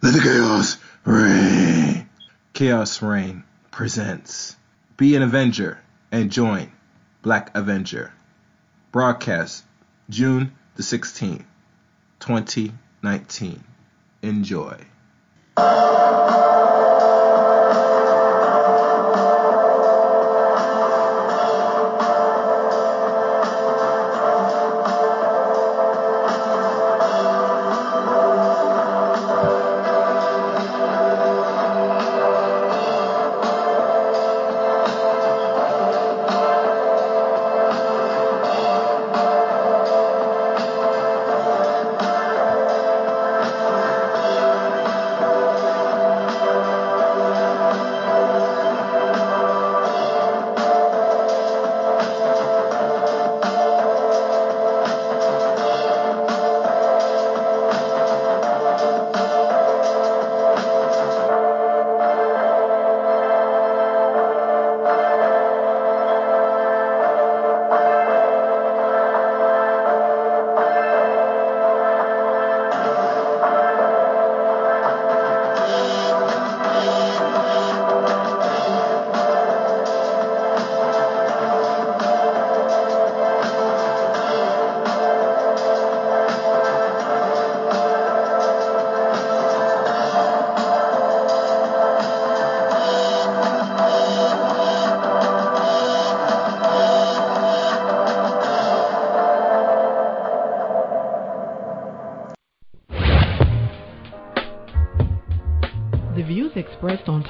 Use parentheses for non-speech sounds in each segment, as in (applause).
Let the chaos reign. Chaos Reign presents Be an Avenger and join Black Avenger. Broadcast June the 16th, 2019. Enjoy.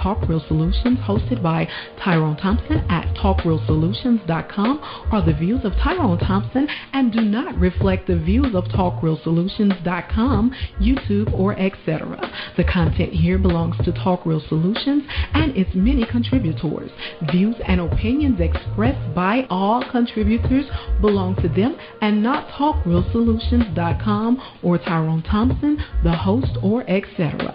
Talk Real Solutions, hosted by Tyrone Thompson at TalkRealSolutions.com, are the views of Tyrone Thompson and do not reflect the views of TalkRealSolutions.com, YouTube, or etc. The content here belongs to Talk Real Solutions and its many contributors. Views and opinions expressed by all contributors belong to them and not TalkRealSolutions.com or Tyrone Thompson, the host, or etc.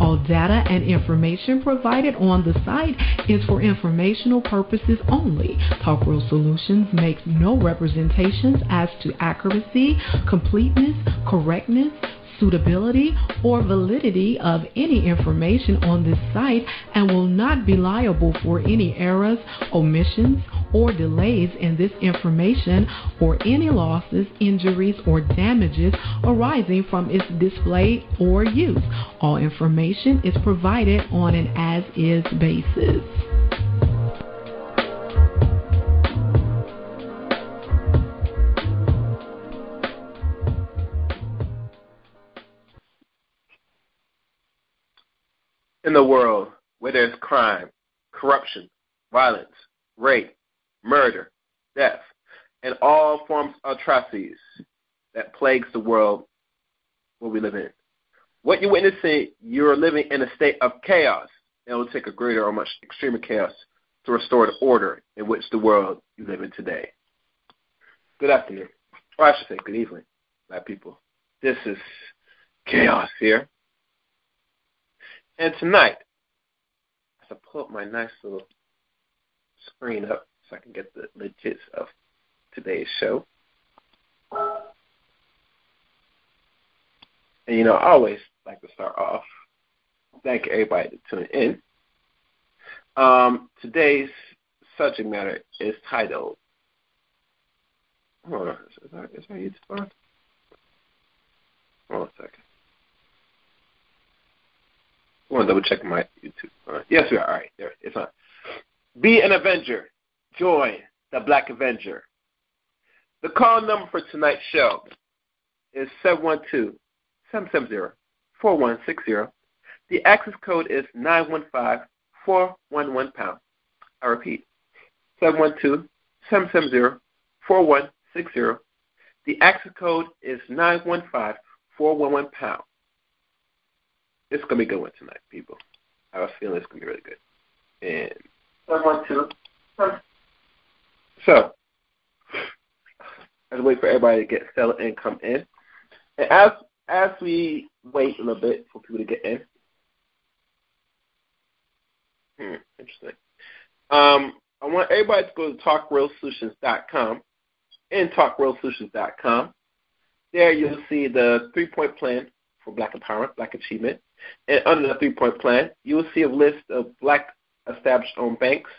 All data and information provided on the site is for informational purposes only. Talk Real Solutions makes no representations as to accuracy, completeness, correctness, suitability, or validity of any information on this site and will not be liable for any errors, omissions, or delays in this information or any losses, injuries, or damages arising from its display or use. All information is provided on an as is basis. in the world where there's crime, corruption, violence, rape, murder, death, and all forms of atrocities that plagues the world where we live in. What you're living in a state of chaos. It will take a greater or much extreme chaos to restore the order in which the world you live in today. Good afternoon, or I should say good evening, black people. This is chaos here. And tonight, I pull up my nice little screen up so I can get the legits of today's show. And you know, always like to start off. Thank you everybody to tune in. Um, today's subject matter is titled. Hold on, is that, is that YouTube on? Hold on a second. I want to double check my YouTube. Uh, yes, we are. All right, there it's on. Be an Avenger. Join the Black Avenger. The call number for tonight's show is 712 770 4160. The access code is 915 411 pound. I repeat 712 770 4160. The access code is 915 411 pound. It's gonna be a good one tonight, people. I a feeling it's gonna be really good. And I want to. So, as we wait for everybody to get settled and come in, and as as we wait a little bit for people to get in, hmm, interesting. Um, I want everybody to go to talkrealsolutions.com. and talkrealsolutions.com, there you'll see the three-point plan for Black Empowerment, Black Achievement. And under the three point plan, you will see a list of Black established owned banks.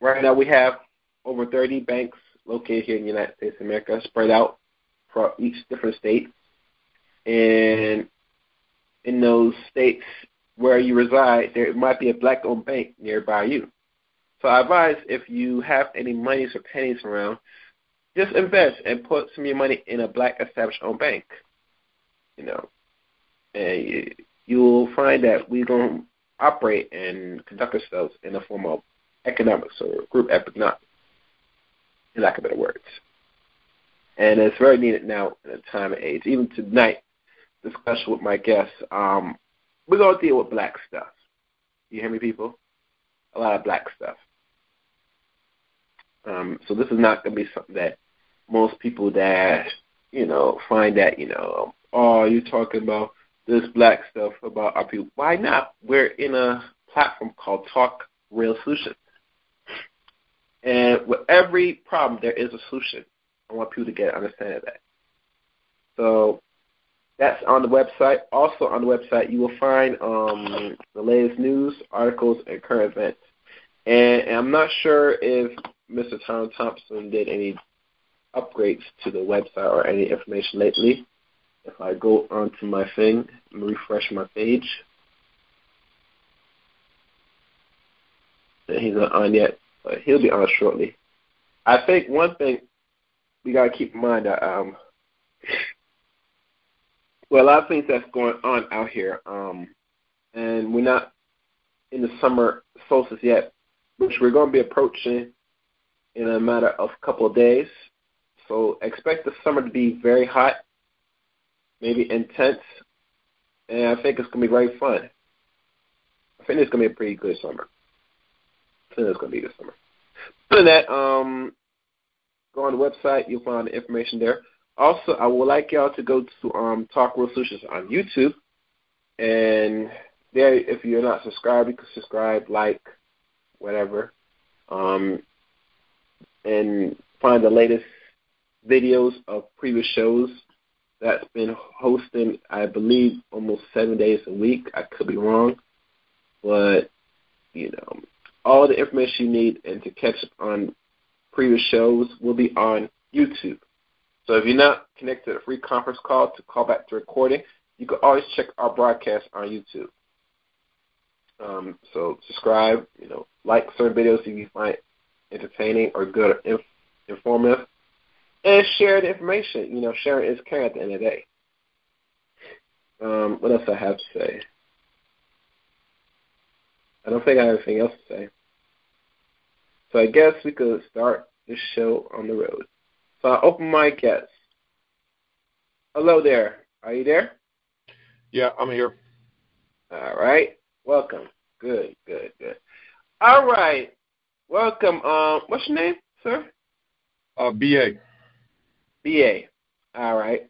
Right now, we have over 30 banks located here in the United States of America, spread out for each different state. And in those states where you reside, there might be a black owned bank nearby you. So I advise if you have any monies or pennies around, just invest and put some of your money in a black established owned bank. You know, and you'll find that going to operate and conduct ourselves in the form of economics or group economics, in lack of better words. And it's very needed now in a time and age. Even tonight, discussion with my guests, um, we're to deal with black stuff. You hear me, people? A lot of black stuff. Um, so this is not going to be something that most people that you know find that you know, oh, you're talking about this black stuff about our people. Why not? We're in a platform called Talk Real Solutions, and with every problem there is a solution. I want people to get understand of that. So that's on the website. Also on the website, you will find um, the latest news, articles, and current events. And, and I'm not sure if Mr. Tom Thompson did any upgrades to the website or any information lately. If I go onto my thing and refresh my page, he's not on yet, but he'll be on shortly. I think one thing we gotta keep in mind that um, (laughs) well, a lot of things that's going on out here, um, and we're not in the summer solstice yet, which we're going to be approaching in a matter of a couple of days. So expect the summer to be very hot, maybe intense, and I think it's going to be very fun. I think it's going to be a pretty good summer. I think it's going to be a good summer. Other than that, um, go on the website. You'll find the information there. Also, I would like y'all to go to um, Talk Real Solutions on YouTube, and there, if you're not subscribed, you can subscribe, like, whatever, um, and find the latest videos of previous shows that's been hosting. I believe almost seven days a week. I could be wrong, but you know, all the information you need and to catch up on previous shows will be on YouTube. So if you're not connected to a free conference call to call back to recording, you can always check our broadcast on YouTube. Um, so subscribe, you know, like certain videos if you find entertaining or good or inf- informative, and share the information. You know, sharing is caring at the end of the day. Um, what else I have to say? I don't think I have anything else to say. So I guess we could start this show on the road. So I open my guest. Hello there. Are you there? Yeah, I'm here. All right. Welcome. Good, good, good. All right. Welcome. Um, what's your name, sir? Uh, BA. BA. All right.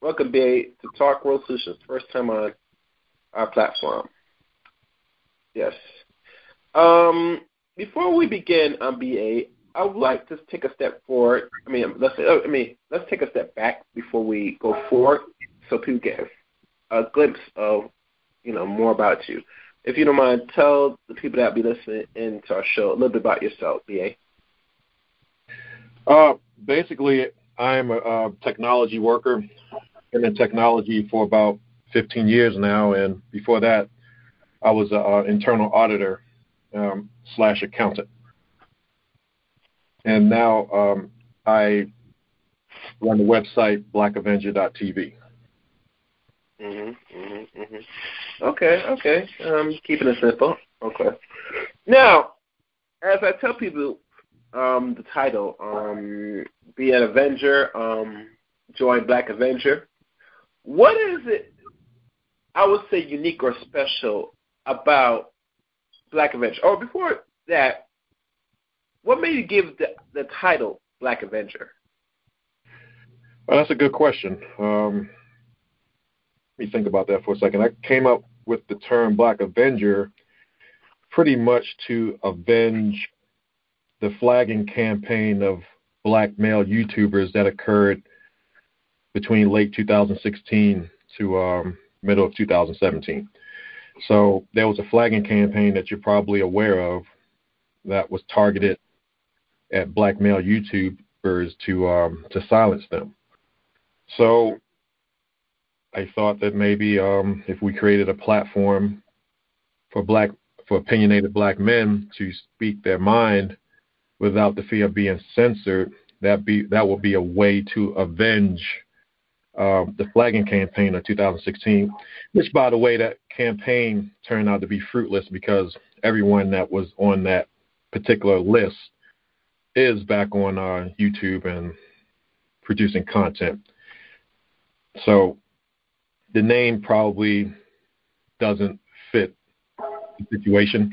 Welcome, BA, to Talk World Solutions. First time on our platform. Yes. Um, before we begin on BA, I would like to take a step forward. I mean, let's I mean, let's take a step back before we go forward, so people get a glimpse of, you know, more about you. If you don't mind, tell the people that be listening into our show a little bit about yourself, BA. Uh, basically, I'm a, a technology worker. Been in technology for about 15 years now, and before that, I was an internal auditor um, slash accountant and now um, I run the website blackavenger.tv. Mhm, mhm, mhm. Okay, okay. Um, keeping it simple. Okay. Now, as I tell people, um, the title, um, be an Avenger, um, join Black Avenger. What is it? I would say unique or special about Black Avenger. Or before that, what made you give the, the title Black Avenger? Well, that's a good question. Um, let me think about that for a second. I came up with the term Black Avenger pretty much to avenge the flagging campaign of black male YouTubers that occurred between late 2016, to um, middle of 2017. So there was a flagging campaign that you're probably aware of that was targeted at black male YouTubers to um, to silence them. So I thought that maybe um, if we created a platform for black for opinionated black men to speak their mind without the fear of being censored, that be that will be a way to avenge um, the flagging campaign of 2016, which, by the way, that campaign turned out to be fruitless because everyone that was on that particular list is back on uh, YouTube and producing content. So the name probably doesn't fit the situation.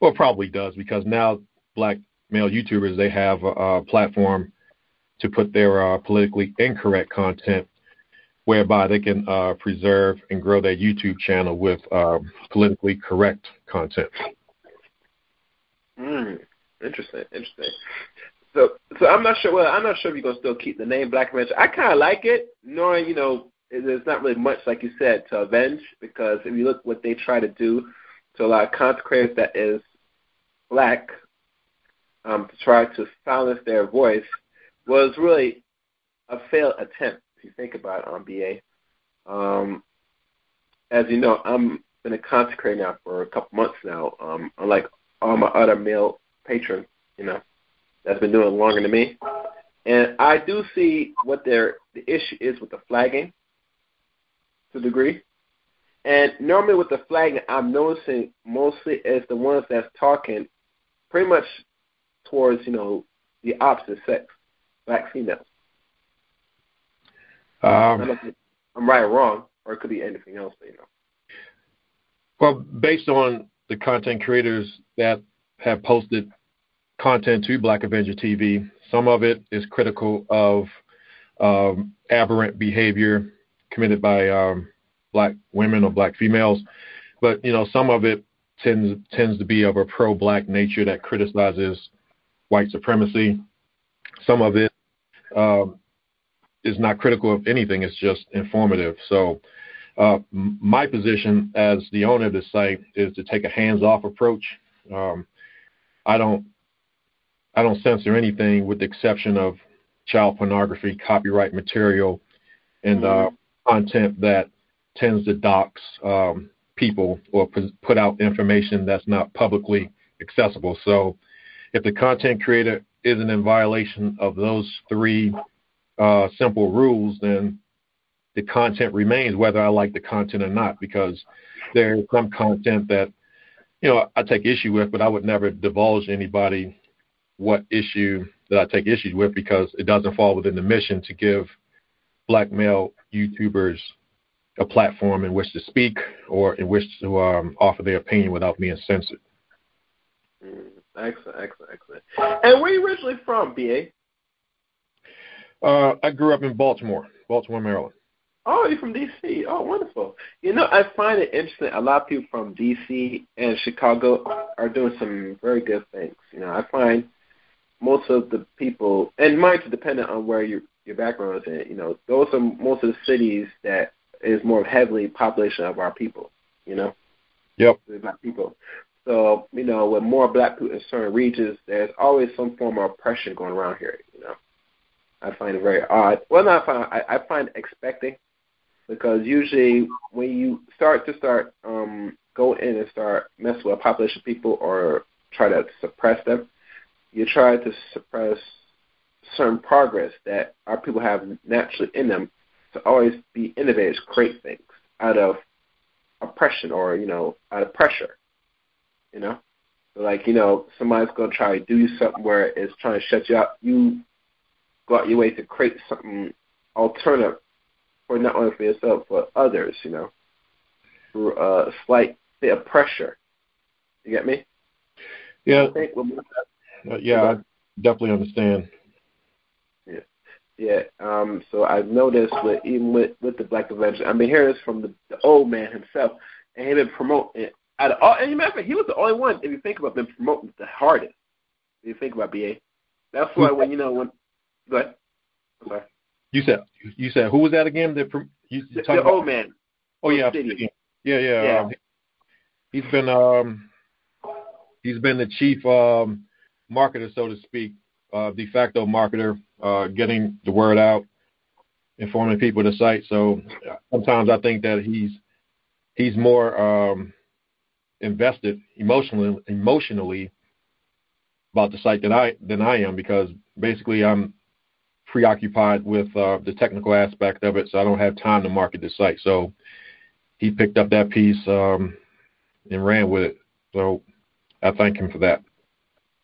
Well, probably does because now black male YouTubers they have a, a platform to put their uh, politically incorrect content, whereby they can uh, preserve and grow their YouTube channel with uh, politically correct content. Mm, interesting, interesting. So, so I'm not sure. Well, I'm not sure if you're gonna still keep the name Black Avenger. I kind of like it, knowing you know there's not really much, like you said, to avenge because if you look what they try to do to a lot of content creators that is black, um, to try to silence their voice was really a failed attempt. If you think about it, on BA. Um, as you know, I'm been a content creator now for a couple months now. Um, unlike all my other male patrons, you know, that's been doing it longer than me. And I do see what their the issue is with the flagging to a degree. And normally with the flagging, I'm noticing mostly is the ones that's talking pretty much towards, you know, the opposite sex, black females. Um, I'm right or wrong, or it could be anything else, you know. Well, based on the content creators that have posted content to Black Avenger TV, some of it is critical of um, aberrant behavior committed by um, black women or black females, but you know some of it tends tends to be of a pro-black nature that criticizes white supremacy. Some of it um, is not critical of anything; it's just informative. So uh, my position as the owner of the site is to take a hands-off approach. Um, I don't I don't censor anything with the exception of child pornography, copyright material, and uh, content that tends to dox um, people or put out information that's not publicly accessible. So, if the content creator isn't in violation of those three uh, simple rules, then the content remains whether I like the content or not, because there's some content that you know I take issue with, but I would never divulge anybody what issue that I take issues with because it doesn't fall within the mission to give black male YouTubers a platform in which to speak or in which to um, offer their opinion without being censored. Mm, excellent, excellent, excellent. And where are you originally from, BA? Uh, I grew up in Baltimore, Baltimore, Maryland. Oh, you're from DC. Oh, wonderful. You know, I find it interesting. A lot of people from DC and Chicago are doing some very good things. You know, I find most of the people, and mine's dependent on where your your background is in. You know, those are most of the cities that is more heavily population of our people. You know, yep, the black people. So you know, with more black people in certain regions, there's always some form of oppression going around here. You know, I find it very odd. Well, not find I, I find expecting because usually when you start to start um, go in and start mess with a population of people or try to suppress them, you try to suppress certain progress that our people have naturally in them to always be innovators, create things out of oppression or you know out of pressure. You know, so like you know somebody's gonna try to do you something where it's trying to shut you out. You go out your way to create something alternative for not only for yourself but others. You know, through a slight bit of pressure. You get me? Yeah. I think uh, yeah, I definitely understand. Yeah, yeah. Um, so I've noticed with even with with the Black Avenger, I mean, hearing this from the, the old man himself, and he been promoting. Out of all, and you matter he was the only one. If you think about, been promoting the hardest. If you think about BA, that's why when you know when. Go ahead. I'm sorry. You said you said who was that again? That You, The, the about- old man. Oh yeah, yeah, yeah. Yeah. Um, he's been um, he's been the chief um, marketer, so to speak, uh, de facto marketer, uh, getting the word out, informing people of the site. So uh, sometimes I think that he's he's more um, invested emotionally emotionally about the site than I than I am because basically I'm preoccupied with uh, the technical aspect of it, so I don't have time to market the site. So he picked up that piece um, and ran with it. So I thank him for that.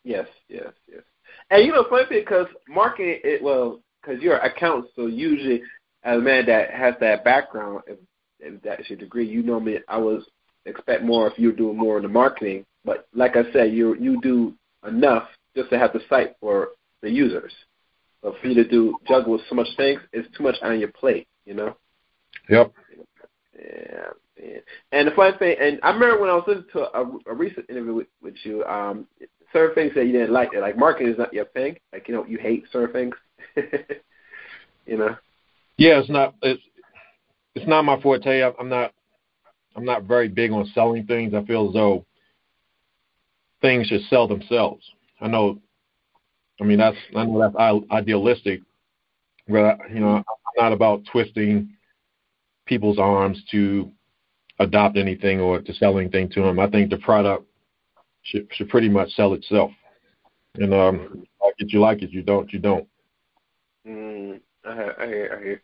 Yes, yes, yes. And you know, funny thing, because marketing, it well, because you're an accountant, so usually as a man that has that background, if, if that's your degree, you know me. I was expect more if you're doing more in the marketing. But like I said, you you do enough just to have the site for the users. But for you to do juggle with so much things, it's too much on your plate. You know. Yep. Yeah, man. And the funny thing, and I remember when I was listening to a, a recent interview with, with you, um, certain things that you didn't like, it. like marketing is not your thing. Like you know, you hate certain things. (laughs) you know. Yeah, it's not it's it's not my forte. I'm not I'm not very big on selling things. I feel as though things should sell themselves. I know. I mean, that's I know that's idealistic, but I- you know, I'm not about twisting people's arms to adopt anything or to sell anything to them. I think the product should should pretty much sell itself. And um, like it, you like it. You don't, you don't. Mm, I hear, I hear, I hear.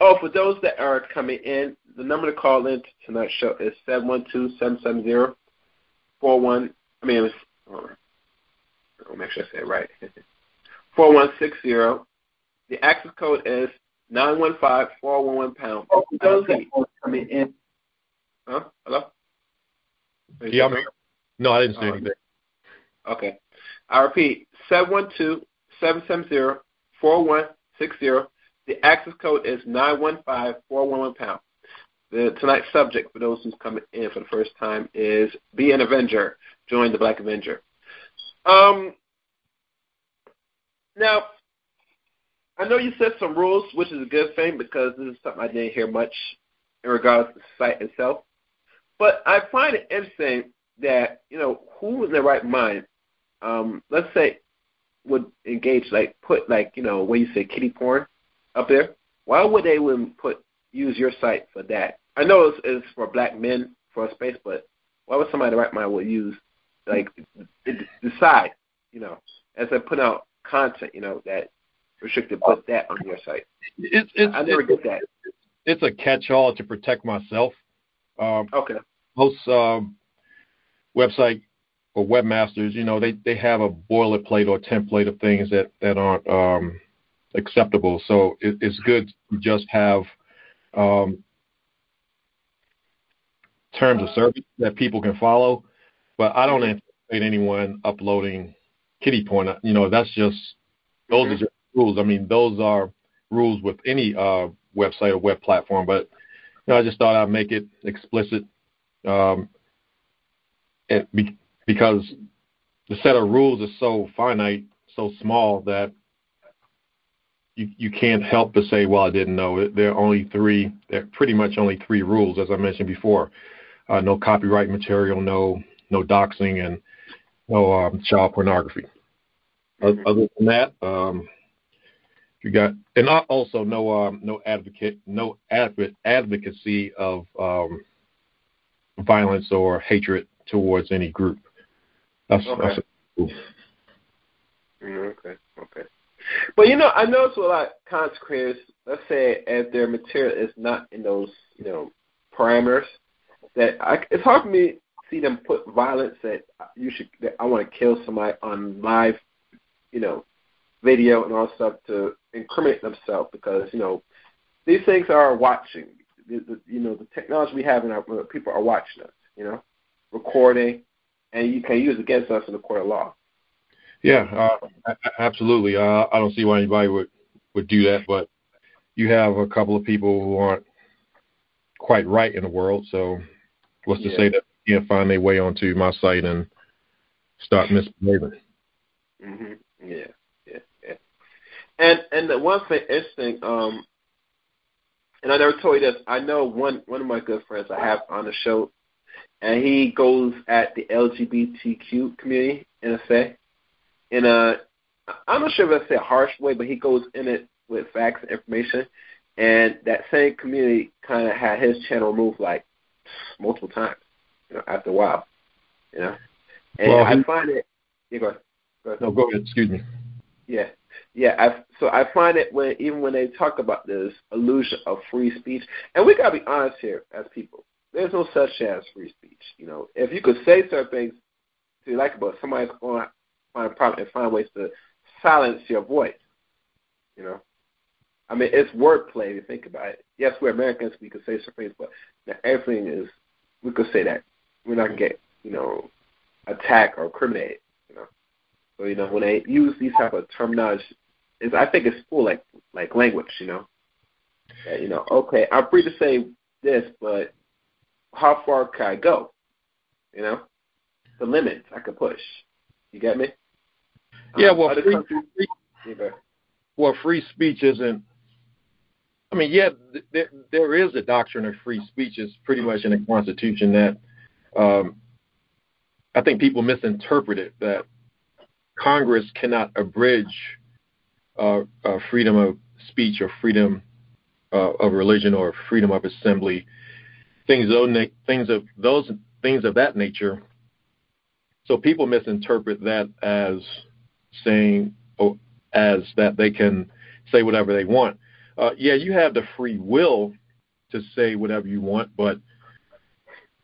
Oh, for those that are coming in, the number to call in to tonight's show is seven one two seven seven zero four one. I mean, it's, hold on. I'll make sure I say it right. (laughs) Four one six zero. The access code is nine one five four one one pound. Oh, for those that are coming in. Huh? Hello. Are you Yeah, I'm here. No, I didn't say Oh, anything. Okay. I repeat, 712-770-4160. The access code is 915-411 pound. The tonight's subject for those who's coming in for the first time is be an Avenger. Join the Black Avenger. Um, now, I know you set some rules, which is a good thing because this is something I didn't hear much in regards to the site itself. But I find it interesting that, you know, who in their right mind, um, let's say, would engage, like, put, like, you know, what you say, kitty porn up there? Why would they wouldn't put, use your site for that? I know it's, it's for black men for a space, but why would somebody in right mind would use, like, decide, you know, as they put out content, you know, that restricted, put that on your site? It's it's I never it's, get that. it's a catch-all to protect myself. Um, Okay. most um, website or webmasters, you know, they they have a boilerplate or template of things that that aren't um, acceptable. So it, it's good to just have um, terms of service that people can follow. But I don't anticipate anyone uploading kitty porn. You know, that's just those Mhm. are just rules. I mean, those are rules with any uh, website or web platform. But you know, I just thought I'd make it explicit, um, and be, because the set of rules is so finite, so small that you you can't help but say, "Well, I didn't know." There are only three. There are pretty much only three rules, as I mentioned before: uh, no copyright material, no no doxing, and no um, child pornography. Other than that, um, you got and also no um, no advocate no advocate advocacy of um, violence or hatred towards any group. That's, Okay. that's Mm, okay, okay. But you know, I notice a lot of content creators, let's say, if their material is not in those, you know, parameters, that I, it's hard for me to see them put violence that you should, that I want to kill somebody on live, you know, video and all stuff to incriminate themselves because you know these things are watching. The, the, you know, the technology we have in our people are watching us. You know, recording, and you can use against us in the court of law. Yeah, uh, absolutely. Uh, I don't see why anybody would would do that, but you have a couple of people who aren't quite right in the world. So, what's to Yeah. say that they can't find their way onto my site and start misbehaving? hmm Yeah, yeah, yeah. And and the one thing interesting, um, and I never told you this. I know one one of my good friends I have on the show, and he goes at the LGBTQ community in a say, in a I'm not sure if I say a harsh way, but he goes in it with facts and information. And that same community kind of had his channel removed like multiple times, you know, after a while, you know. And well, I find it. Yeah, go ahead. go ahead. No, go ahead. Excuse me. Yeah, yeah. I, so I find it when even when they talk about this illusion of free speech, and we gotta be honest here as people. There's no such thing as free speech. You know, if you could say certain things you like about somebody's going to find a problem and find ways to silence your voice. You know, I mean, it's wordplay if you think about it. Yes, we're Americans, we could say certain things, but everything is we could say that we're not get you know attacked or incriminated. You know, so you know when they use these type of terminology, is I think it's full like like language. You know, that, you know, okay, I'm free to say this, but how far can I go? You know, the limits I could push. You get me? Yeah, um, well, free, free, well, free speech isn't. I mean, yeah, there there is a doctrine of free speech. It's pretty much in the Constitution that um, I think people misinterpret it that Congress cannot abridge uh, uh, freedom of speech or freedom uh, of religion or freedom of assembly, things of things of those things of that nature. So people misinterpret that as saying oh, as that they can say whatever they want. Uh, yeah, you have the free will to say whatever you want, but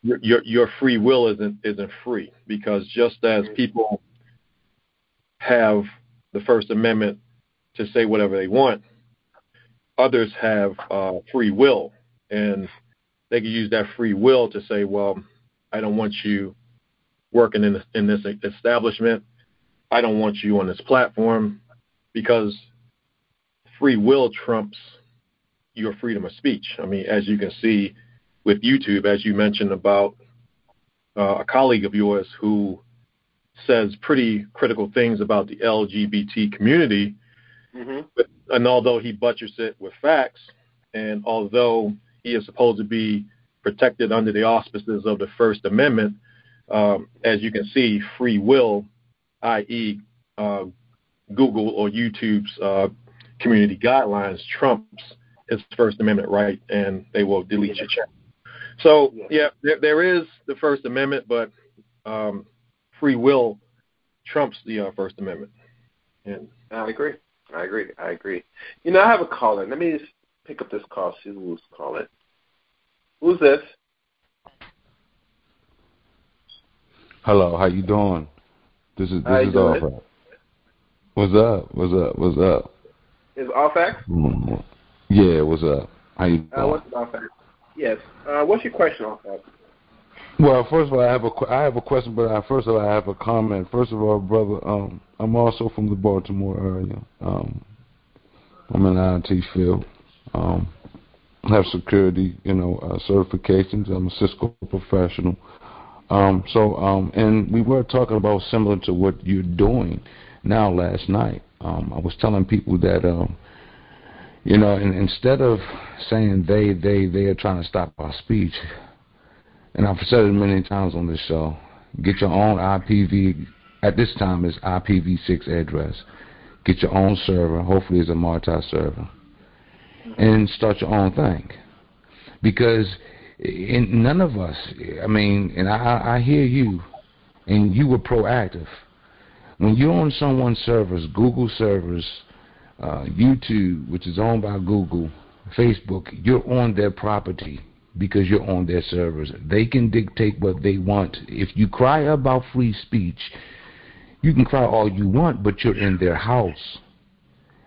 your, your your free will isn't isn't free because just as people have the First Amendment to say whatever they want, others have uh, free will, and they can use that free will to say, "Well, I don't want you working in this, in this establishment. I don't want you on this platform because free will trumps your freedom of speech. I mean, as you can see with YouTube, as you mentioned about uh, a colleague of yours who says pretty critical things about the LGBT community, mm-hmm. but, and although he butchers it with facts, and although he is supposed to be protected under the auspices of the First Amendment, um, as you can see, free will i.e., uh, Google or YouTube's uh, community guidelines trumps his First Amendment right, and they will delete your channel. So yeah, there, there is the First Amendment, but um, free will trumps the uh, First Amendment. And I agree. I agree. I agree. You know, I have a caller. Let me pick up this call. See who's calling. Who's this? Hello. How you doing? This is this is right. What's up? What's up? What's up? Is Alfax? Mm-hmm. Yeah, what's up? How you doing? Uh, what's Alfax? Yes. Uh, what's your question, Alfax? Well, first of all, I have a I have a question, but I, first of all, I have a comment. First of all, brother, um, I'm also from the Baltimore area. Um, I'm in IT field. Um, have security, you know, uh, certifications. I'm a Cisco professional. Um, so, um, and we were talking about similar to what you're doing now last night. Um, I was telling people that, um, you know, and instead of saying they, they, they are trying to stop our speech, and I've said it many times on this show, get your own IPv, at this time it's IPv6 address. Get your own server, hopefully it's a multi server, and start your own thing. Because and none of us. I mean, and I, I hear you, and you were proactive. When you're on someone's servers, Google servers, uh, YouTube, which is owned by Google, Facebook, you're on their property because you're on their servers. They can dictate what they want. If you cry about free speech, you can cry all you want, but you're in their house.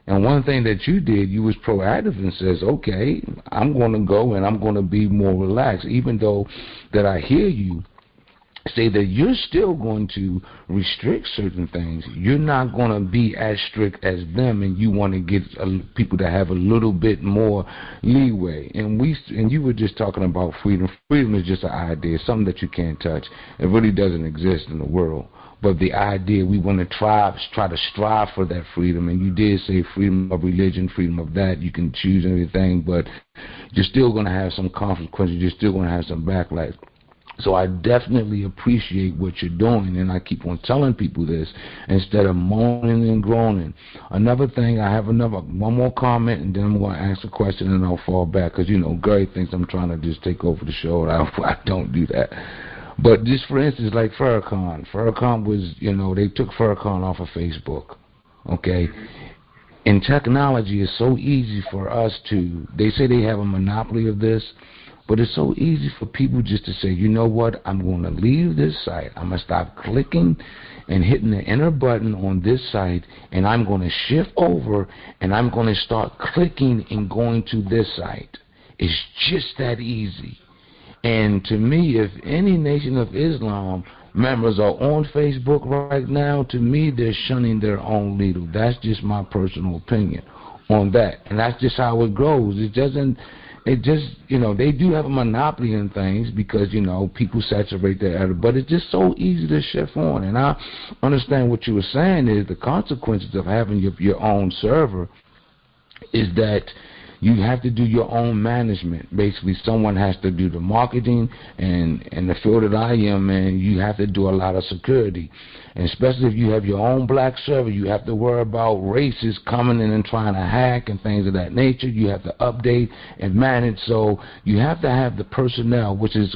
And one thing that you did, you was proactive and says, okay, I'm going to go and I'm going to be more relaxed, even though that I hear you say that you're still going to restrict certain things. You're not going to be as strict as them, and you want to get people to have a little bit more leeway. And we and you were just talking about freedom. Freedom is just an idea, something that you can't touch. It really doesn't exist in the world. But the idea we want to try try to strive for that freedom. And you did say freedom of religion, freedom of that. You can choose everything, but you're still going to have some consequences. You're still going to have some backlash. So I definitely appreciate what you're doing, and I keep on telling people this instead of moaning and groaning. Another thing, I have another one more comment, and then I'm going to ask a question, and I'll fall back because you know Gary thinks I'm trying to just take over the show, and I, (laughs) I don't do that. But just for instance, like Farrakhan, Farrakhan was, you know, they took Farrakhan off of Facebook, okay. And technology is so easy for us to. They say they have a monopoly of this but it's so easy for people just to say, you know what, I'm going to leave this site. I'm going to stop clicking and hitting the enter button on this site, and I'm going to shift over and I'm going to start clicking and going to this site. It's just that easy. And to me, if any Nation of Islam members are on Facebook right now, to me, they're shunning their own leader. That's just my personal opinion on that. And that's just how it goes. It doesn't it just you know they do have a monopoly in things because you know people saturate their area, but it's just so easy to shift on. And I understand what you were saying is the consequences of having your your own server is that you have to do your own management. Basically, someone has to do the marketing, and in the field that I am in, you have to do a lot of security. And especially if you have your own black server, you have to worry about races coming in and trying to hack and things of that nature. You have to update and manage. So you have to have the personnel, which is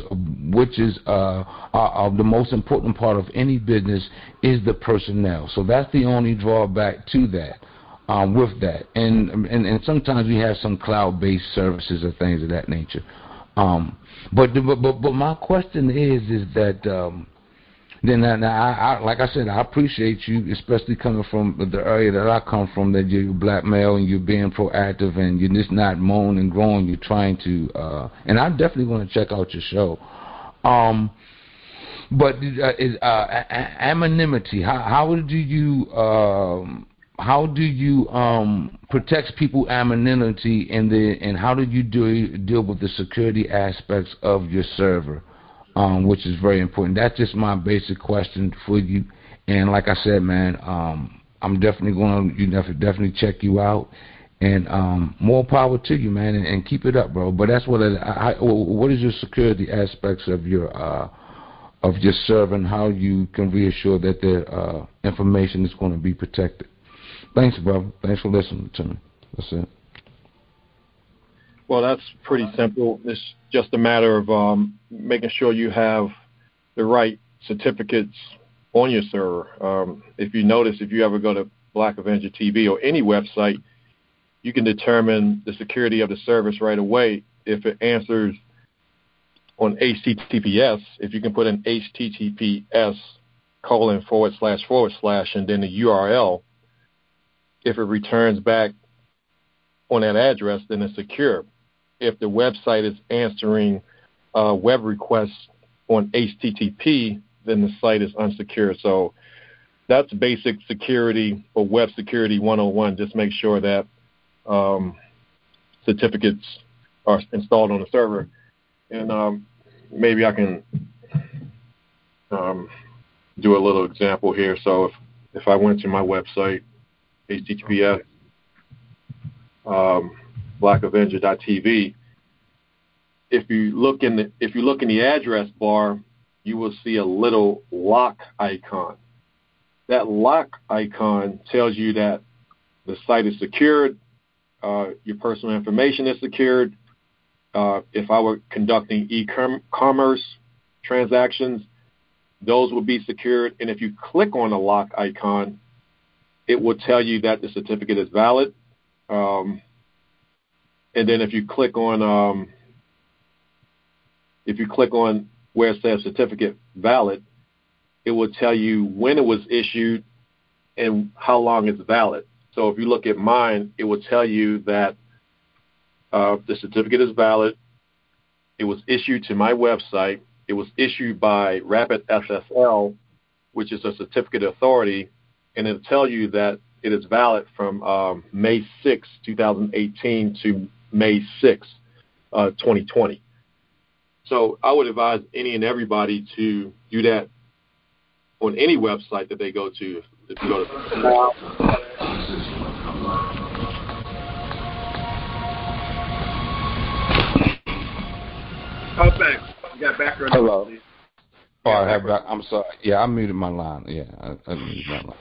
which is uh, uh, the most important part of any business is the personnel. So that's the only drawback to that. Um, with that, and, and and sometimes we have some cloud-based services or things of that nature. Um, but, but but but my question is is that um, then I, I, like I said, I appreciate you, especially coming from the area that I come from, that you're black male and you're being proactive and you're just not moan and groan. You're trying to, uh, and I definitely want to check out your show. Um, but uh, is, uh, anonymity. How, how do you um, how do you um, protect people anonymity and the and how do you do deal with the security aspects of your server? um, which is very important. That's just my basic question for you. And like I said, man, um, I'm definitely going to you definitely check you out. And um, more power to you, man, and, and keep it up, bro. But that's what I, I, what is your security aspects of your uh, of your server and how you can reassure that the uh, information is going to be protected. Thanks, brother. Thanks for listening to me. That's it. Well, that's pretty simple. It's just a matter of um, making sure you have the right certificates on your server. Um, if you notice, if you ever go to Black Avenger TV or any website, you can determine the security of the service right away if it answers on HTTPS. If you can put in HTTPS colon forward slash forward slash and then the URL, if it returns back on that address, then it's secure if the website is answering uh, web requests on HTTP, then the site is unsecure. So that's basic security or web security 101. Just make sure that um, certificates are installed on the server. And um, maybe I can um, do a little example here. So if, if I went to my website, HTTPS, um, blackavenger.tv. If you look in the if you look in the address bar, you will see a little lock icon. That lock icon tells you that the site is secured, uh, your personal information is secured. Uh, if I were conducting e-commerce transactions, those will be secured. And if you click on the lock icon, it will tell you that the certificate is valid. Um, and then if you click on um, if you click on where it says certificate valid, it will tell you when it was issued and how long it's valid. So if you look at mine, it will tell you that uh, the certificate is valid. It was issued to my website. It was issued by RapidSSL, which is a certificate authority, and it'll tell you that it is valid from um, May 6, 2018 to May 6, uh, 2020. So I would advise any and everybody to do that on any website that they go to. If you go to Call back. You got background. Hello. Please. Oh, I have. back- I'm sorry. Yeah, I muted my line. Yeah, I, I muted my line.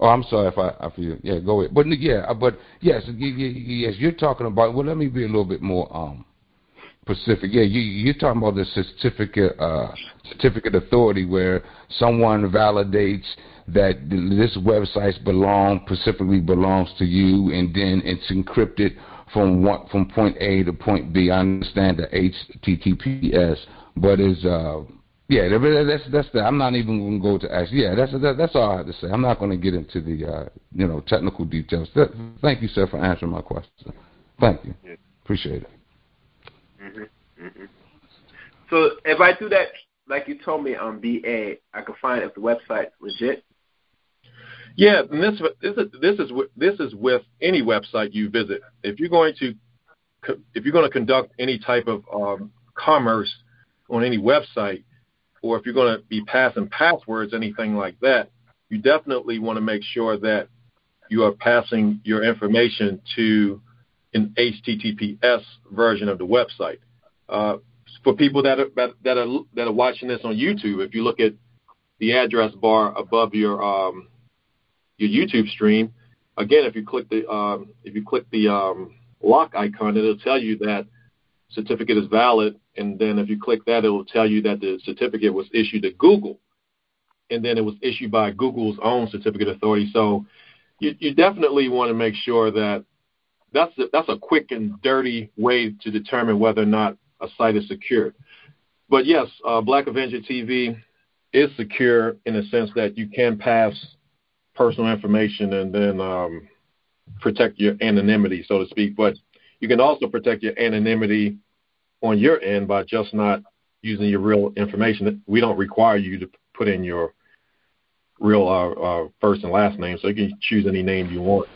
Oh, I'm sorry if I, I feel. Yeah, go ahead. But yeah, uh, but yes, yes, you're talking about. Well, let me be a little bit more um specific. Yeah, you, you're talking about the certificate uh certificate authority where someone validates that this website belong specifically belongs to you, and then it's encrypted from one from point A to point B. I understand the HTTPS, but is uh yeah, that's that's the. I'm not even going to go to ask. Yeah, that's that, that's all I have to say. I'm not going to get into the uh, you know technical details. Th- Thank you, sir, for answering my question. Thank you. Appreciate it. hmm hmm So if I do that, like you told me on BA, I can find if the website's legit. Yeah, and this this is this is with- this is with any website you visit. If you're going to if you're going to conduct any type of um, commerce on any website, or if you're going to be passing passwords, anything like that, you definitely want to make sure that you are passing your information to an HTTPS version of the website. Uh, for people that are that are that are watching this on YouTube, if you look at the address bar above your um, your YouTube stream, again, if you click the um, if you click the um, lock icon, it'll tell you that certificate is valid, and then if you click that, it will tell you that the certificate was issued to Google, and then it was issued by Google's own certificate authority. So you, you definitely want to make sure that that's a, that's a quick and dirty way to determine whether or not a site is secured. But yes, uh, Black Avenger TV is secure in the sense that you can pass personal information and then um, protect your anonymity, so to speak. But you can also protect your anonymity on your end by just not using your real information. We don't require you to put in your real uh, uh, first and last name, so you can choose any name you want.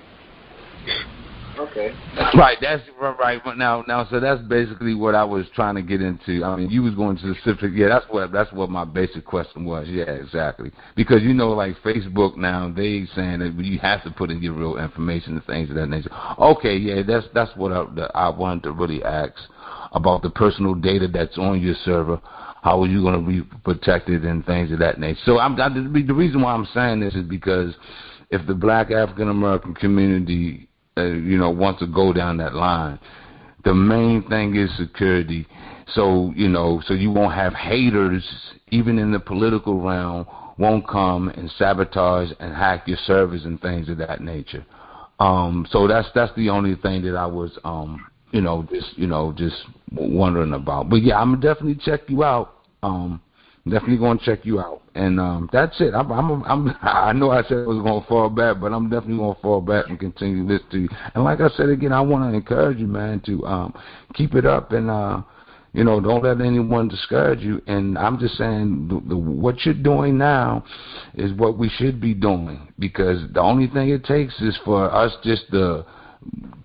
Okay. Right, that's right. right. But now, now, so that's basically what I was trying to get into. I mean, you was going to specific. Yeah, that's what that's what my basic question was. Yeah, exactly. Because you know, like Facebook now, they saying that you have to put in your real information and things of that nature. Okay, yeah, that's that's what I, that I wanted to really ask about the personal data that's on your server. How are you going to be protected and things of that nature? So I'm I, the reason why I'm saying this is because if the Black African American community uh, you know, wants to go down that line. The main thing is security. So, you know, so you won't have haters, even in the political realm, won't come and sabotage and hack your servers and things of that nature. Um, so that's that's the only thing that I was, um, you know, just you know, just wondering about. But yeah, I'm definitely check you out. Um, definitely to check you out. And um, that's it. I'm, I'm, I'm, (laughs) I know I said I was to fall back, but I'm definitely to fall back and continue listen to you. And like I said again, I want to encourage you, man, to um, keep it up and, uh, you know, don't let anyone discourage you. And I'm just saying, the, the, what you're doing now is what we should be doing because the only thing it takes is for us just to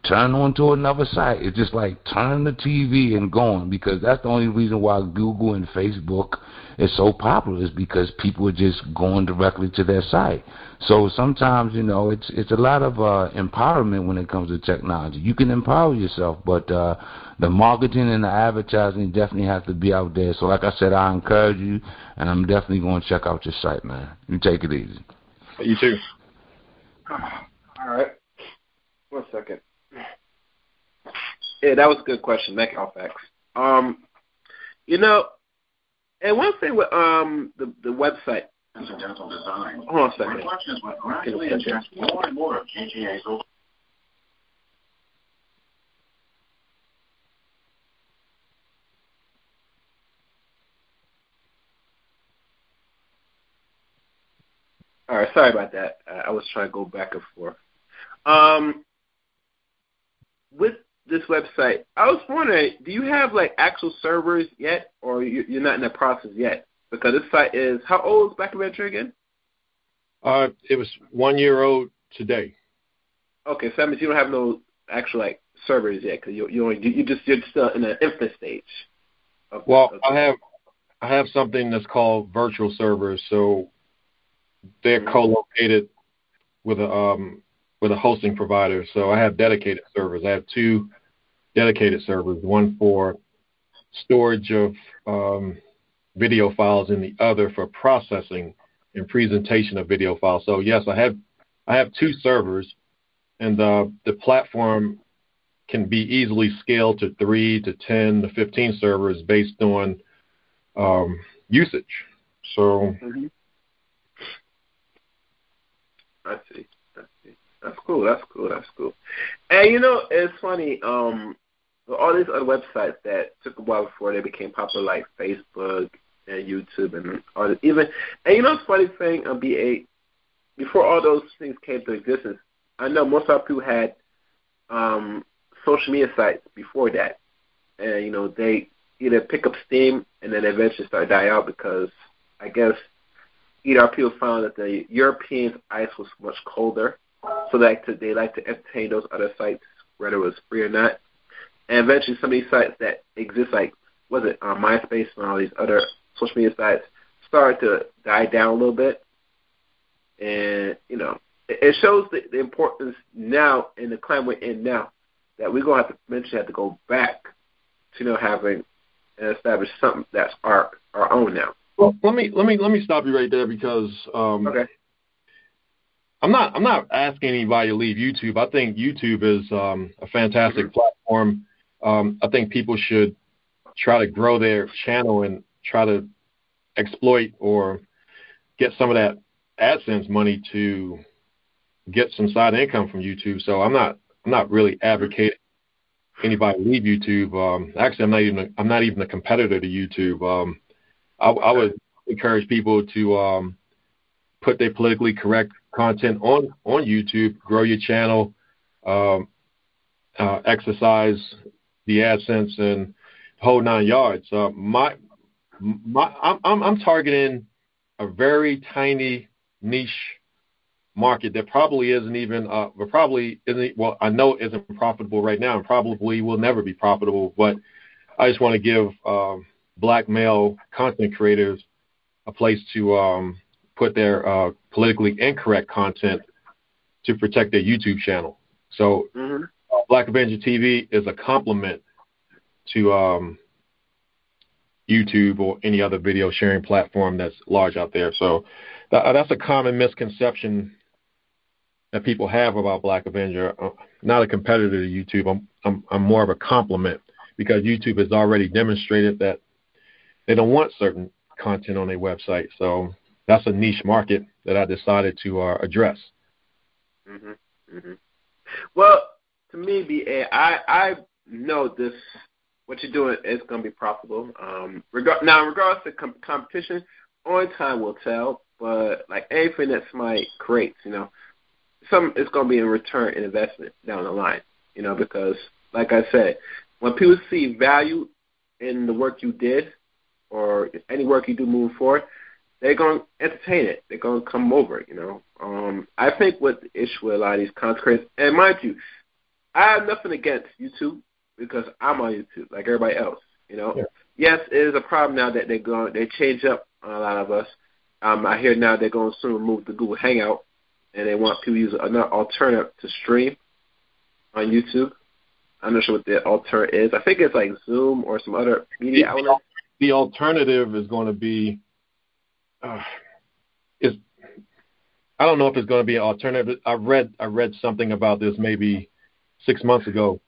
turn on to another site. It's just like turn the TV and going because that's the only reason why Google and Facebook is so popular is because people are just going directly to their site. So sometimes, you know, it's it's a lot of uh, empowerment when it comes to technology. You can empower yourself, but uh, the marketing and the advertising definitely have to be out there. So like I said, I encourage you, and I'm definitely going to check out your site, man. You take it easy. You too. All right. One second. Yeah, that was a good question. Thank you, Alfax. Um, you know, and one thing with um the the website. Incidental design. Hold on a second. Reflections will gradually ingest more and more of KGA's All right, sorry about that. I was trying to go back and forth. Um, with this website, I was wondering, do you have like actual servers yet, or you- you're not in the process yet? Because this site is how old is Black Avenger again? Uh, it was one year old today. Okay, so that means you don't have no actual like servers yet, because you you only you just you're still in the infant stage. Of, Well, of- I have I have something that's called virtual servers. So they're co-located with a um, with a hosting provider. So I have dedicated servers. I have two dedicated servers, one for storage of um, video files and the other for processing and presentation of video files. So yes, I have I have two servers, and the the platform can be easily scaled to three to ten to fifteen servers based on um, usage. So. Mm-hmm. I see. That's cool. That's cool. That's cool. And you know, it's funny. Um, all these other websites that took a while before they became popular, like Facebook and YouTube, and all this, even. And you know, the funny thing on BA, before all those things came to existence, I know most of our people had um, social media sites before that, and you know, they either pick up steam and then eventually start die out because I guess either our people found that the European ice was much colder, so they like to they like to entertain those other sites, whether it was free or not. And eventually, some of these sites that exist, like was it uh, MySpace and all these other social media sites, started to die down a little bit. And you know, it, it shows the, the importance now in the climate we're in now that we're gonna have to eventually have to go back to you know having and establish something that's our our own now. Well, let me let me let me stop you right there because um, okay. I'm not I'm not asking anybody to leave YouTube. I think YouTube is um, a fantastic mm-hmm. platform. Um, I think people should try to grow their channel and try to exploit or get some of that AdSense money to get some side income from YouTube. So I'm not I'm not really advocating anybody leave YouTube. Um, actually, I'm not even a, I'm not even a competitor to YouTube. Um, I, I would encourage people to um, put their politically correct content on on YouTube, grow your channel, um, uh, exercise the AdSense and whole nine yards. Uh, my my I'm, I'm I'm targeting a very tiny niche market that probably isn't even uh probably isn't well I know it isn't profitable right now and probably will never be profitable but I just want to give um, black male content creators a place to um, put their uh, politically incorrect content to protect their YouTube channel. So, mm-hmm. uh, Black Avenger TV is a complement to um, YouTube or any other video sharing platform that's large out there. So, that, that's a common misconception that people have about Black Avenger. I'm uh, not a competitor to YouTube. I'm, I'm, I'm more of a complement because YouTube has already demonstrated that they don't want certain content on their website. So that's a niche market that I decided to uh, address. Mm-hmm. Mm-hmm. Well, to me, BA, I I know this. What you're doing is going to be profitable. Um, regard now, in regards to com- competition, only time will tell. But like anything that somebody creates, you know, some it's going to be in return in investment down the line. You know, because like I said, when people see value in the work you did, or any work you do moving forward, they're going to entertain it. They're going to come over, you know. Um, I think what the issue with a lot of these content and mind you, I have nothing against YouTube because I'm on YouTube like everybody else, you know. Yeah. Yes, it is a problem now that they're going, they change up on a lot of us. Um, I hear now they're going to soon remove the Google Hangout, and they want people to use another alternative to stream on YouTube. I'm not sure what the alternative is. I think it's like Zoom or some other media outlet the alternative is going to be uh, is I don't know if it's going to be an alternative. I read I read something about this maybe six months ago.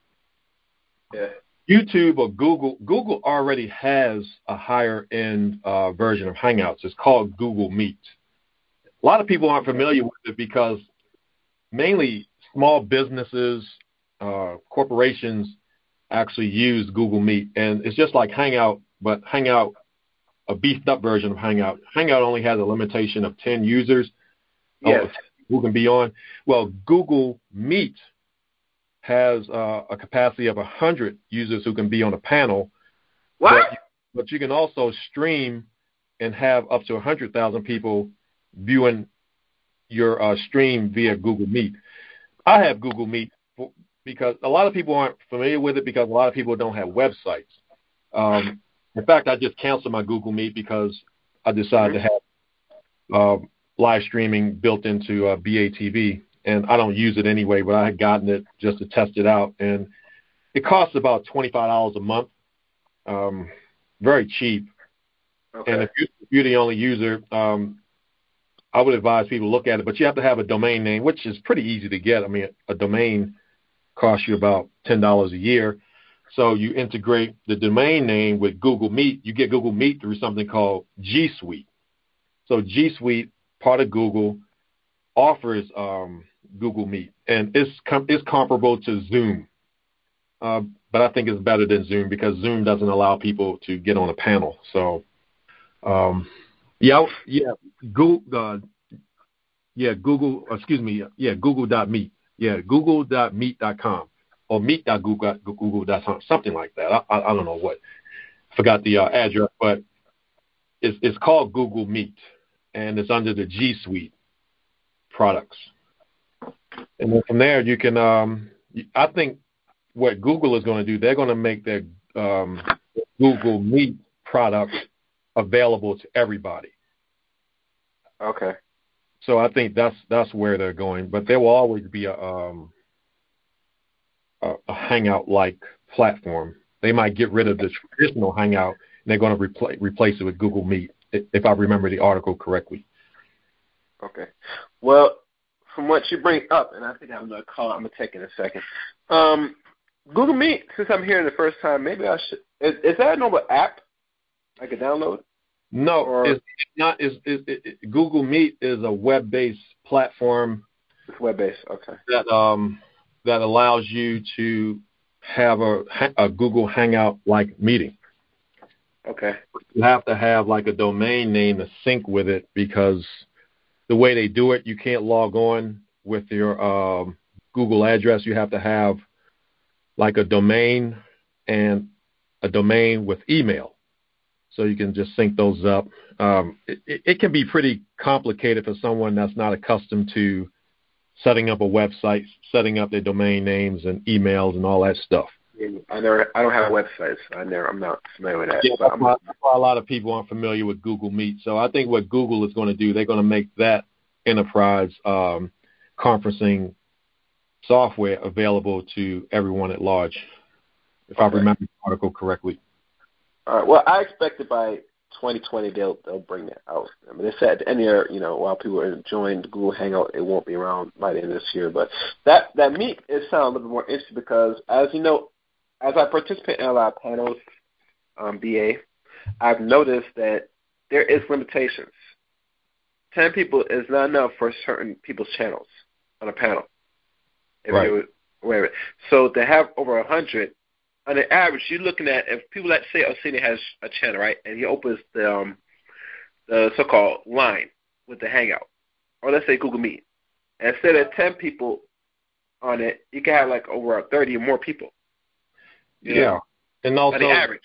Yeah. YouTube or Google Google already has a higher end uh, version of Hangouts. It's called Google Meet. A lot of people aren't familiar with it because mainly small businesses, uh, corporations actually use Google Meet, and it's just like Hangout but Hangout, a beefed up version of Hangout, Hangout only has a limitation of 10 users yes. who can be on. Well, Google Meet has uh, a capacity of 100 users who can be on a panel. What? But, but you can also stream and have up to 100,000 people viewing your uh, stream via Google Meet. I have Google Meet because a lot of people aren't familiar with it because a lot of people don't have websites. Um, in fact, I just canceled my Google Meet because I decided mm-hmm. to have uh, live streaming built into uh, BATV, and I don't use it anyway, but I had gotten it just to test it out, and it costs about twenty five dollars a month. Um, very cheap. Okay. And if, you, if you're the only user, um, I would advise people to look at it, but you have to have a domain name, which is pretty easy to get. I mean, a domain costs you about ten dollars a year. So you integrate the domain name with Google Meet. You get Google Meet through something called G Suite. So G Suite, part of Google, offers um, Google Meet, and it's com- it's comparable to Zoom, uh, but I think it's better than Zoom because Zoom doesn't allow people to get on a panel. So, um, yeah, yeah, Google, uh, yeah, Google, excuse me, yeah, Google.meet, yeah, Google.meet.com or meet.google.com, something like that. I, I, I don't know what, forgot the uh, address, but it's it's called Google Meet, and it's under the G Suite products. And then from there, you can. Um, I think what Google is going to do, they're going to make their um, Google Meet product available to everybody. Okay. So I think that's that's where they're going, but there will always be a um, a, a Hangout like platform. They might get rid of the traditional Hangout and they're going to replace replace it with Google Meet, if I remember the article correctly. Okay. Well, from what you bring up, and I think I'm gonna call. I'm gonna take in a second. Um, Google Meet. Since I'm hearing the first time, maybe I should. Is, is that a normal app I could download? No, Or- it's not. Is it, it, Google Meet is a web-based platform It's web based. Okay. that um that allows you to have a a Google Hangout like meeting. Okay. You have to have like a domain name to sync with it because the way they do it, you can't log on with your um, Google address. You have to have like a domain and a domain with email, so you can just sync those up. Um, it, it it can be pretty complicated for someone that's not accustomed to setting up a website, setting up their domain names and emails and all that stuff. I never. I don't have websites. I never. I'm not familiar with that. Yeah, but that's why, that's why a lot of people aren't familiar with Google Meet. So I think what Google is going to do, they're going to make that enterprise um, conferencing software available to everyone at large, if I remember the article correctly. all right. Well, I expected by 2020 they'll they'll bring that out. I mean, they said at the end of year, you know, while people are enjoying the Google Hangout, it won't be around by the end of this year. But that that meet it sounds a little bit more interesting because, as you know, as I participate in a lot of panels, um, BA, I've noticed that there is limitations. Ten people is not enough for certain people's channels on a panel. If Right. they would- wait, So to have over a hundred, on the average, you're looking at if people let's say Orsini has a channel, right, and he opens the um, the so-called line with the Hangout, or let's say Google Meet. Instead of ten people on it, you can have like over thirty or more people. Yeah, know, and on also the average.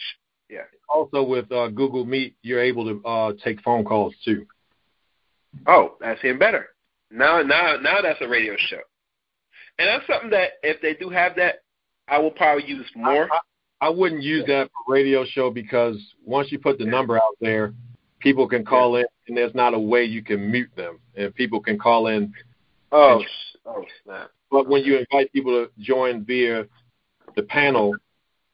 Yeah. Also with uh, Google Meet, you're able to uh, take phone calls too. Oh, that's even better. Now, now, now that's a radio show, and that's something that if they do have that, I will probably use more. I wouldn't use that for radio show because once you put the number out there, people can call in, and there's not a way you can mute them, and people can call in. Oh, sh- oh snap! But when you invite people to join via the panel,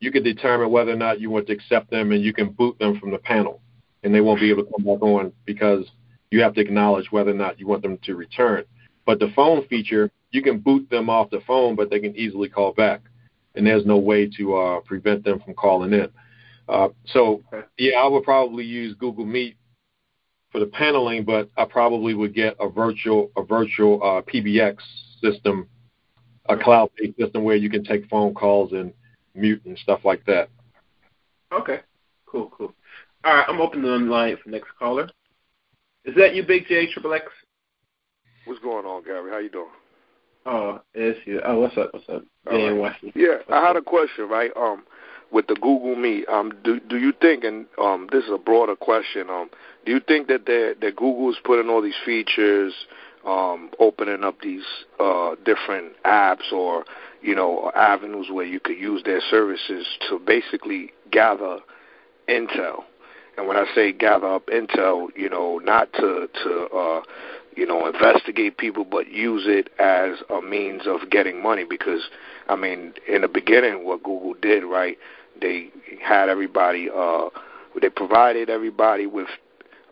you can determine whether or not you want to accept them, and you can boot them from the panel, and they won't be able to come back on because you have to acknowledge whether or not you want them to return. But the phone feature, you can boot them off the phone, but they can easily call back, and there's no way to uh, prevent them from calling in. Uh, so, Okay. yeah, I would probably use Google Meet for the paneling, but I probably would get a virtual a virtual uh, PBX system, a cloud-based system where you can take phone calls and mute and stuff like that. Okay, cool, cool. All right, I'm opening the line for next caller. Is that you, Big J Triple X? What's going on, Gary? How you doing? Oh, it's you. Oh, what's up? What's up? Dan right. Yeah, I had a question, right? Um, with the Google Meet, um, do do you think, and um, this is a broader question, um, do you think that that that Google's putting all these features, um, opening up these uh, different apps or you know avenues where you could use their services to basically gather intel? And when I say gather up intel, you know, not to to uh, you know, investigate people, but use it as a means of getting money. Because, I mean, in the beginning, what Google did, right? They had everybody, uh, they provided everybody with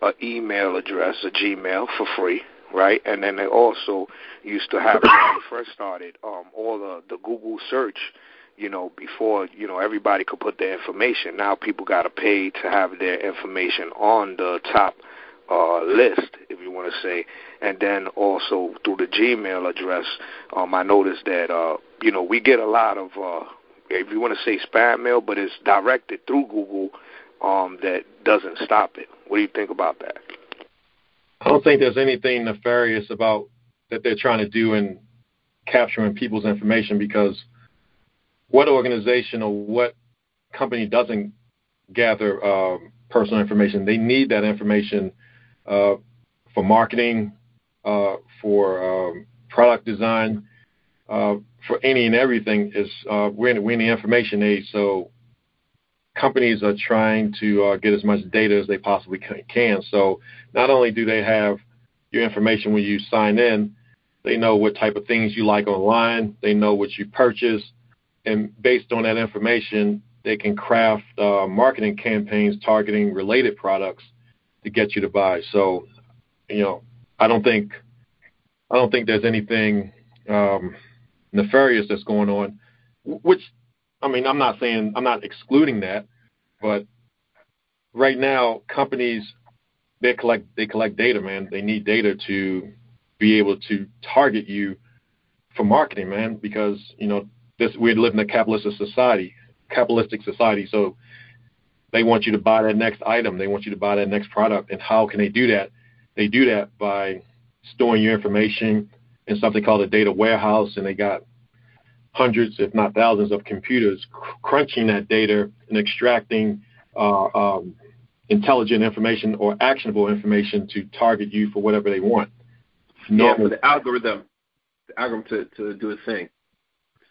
an email address, a Gmail, for free, right? And then they also used to have when they first started um, all the the Google search. You know, before you know everybody could put their information. Now people got to pay to have their information on the top uh, list, if you want to say, and then also through the Gmail address. Um, I noticed that uh, you know we get a lot of uh, if you want to say spam mail, but it's directed through Google um, that doesn't stop it. What do you think about that? I don't think there's anything nefarious about that they're trying to do in capturing people's information because what organization or what company doesn't gather um, personal information? They need that information uh, for marketing, uh, for um, product design, uh, for any and everything. Is uh, we're, in, we're in the information age, so companies are trying to uh, get as much data as they possibly can. So not only do they have your information when you sign in, they know what type of things you like online, they know what you purchase, and based on that information, they can craft uh, marketing campaigns targeting related products to get you to buy. So, you know, I don't think I don't think there's anything um, nefarious that's going on, which I mean, I'm not saying I'm not excluding that, but right now companies they collect they collect data, man. They need data to be able to target you for marketing, man, because you know this we live in a capitalistic society, capitalistic society. So they want you to buy that next item, they want you to buy that next product, and how can they do that? They do that by storing your information in something called a data warehouse, and they got hundreds, if not thousands, of computers cr- crunching that data and extracting uh, um, intelligent information or actionable information to target you for whatever they want. Yeah, for the algorithm, the algorithm to, to do its thing.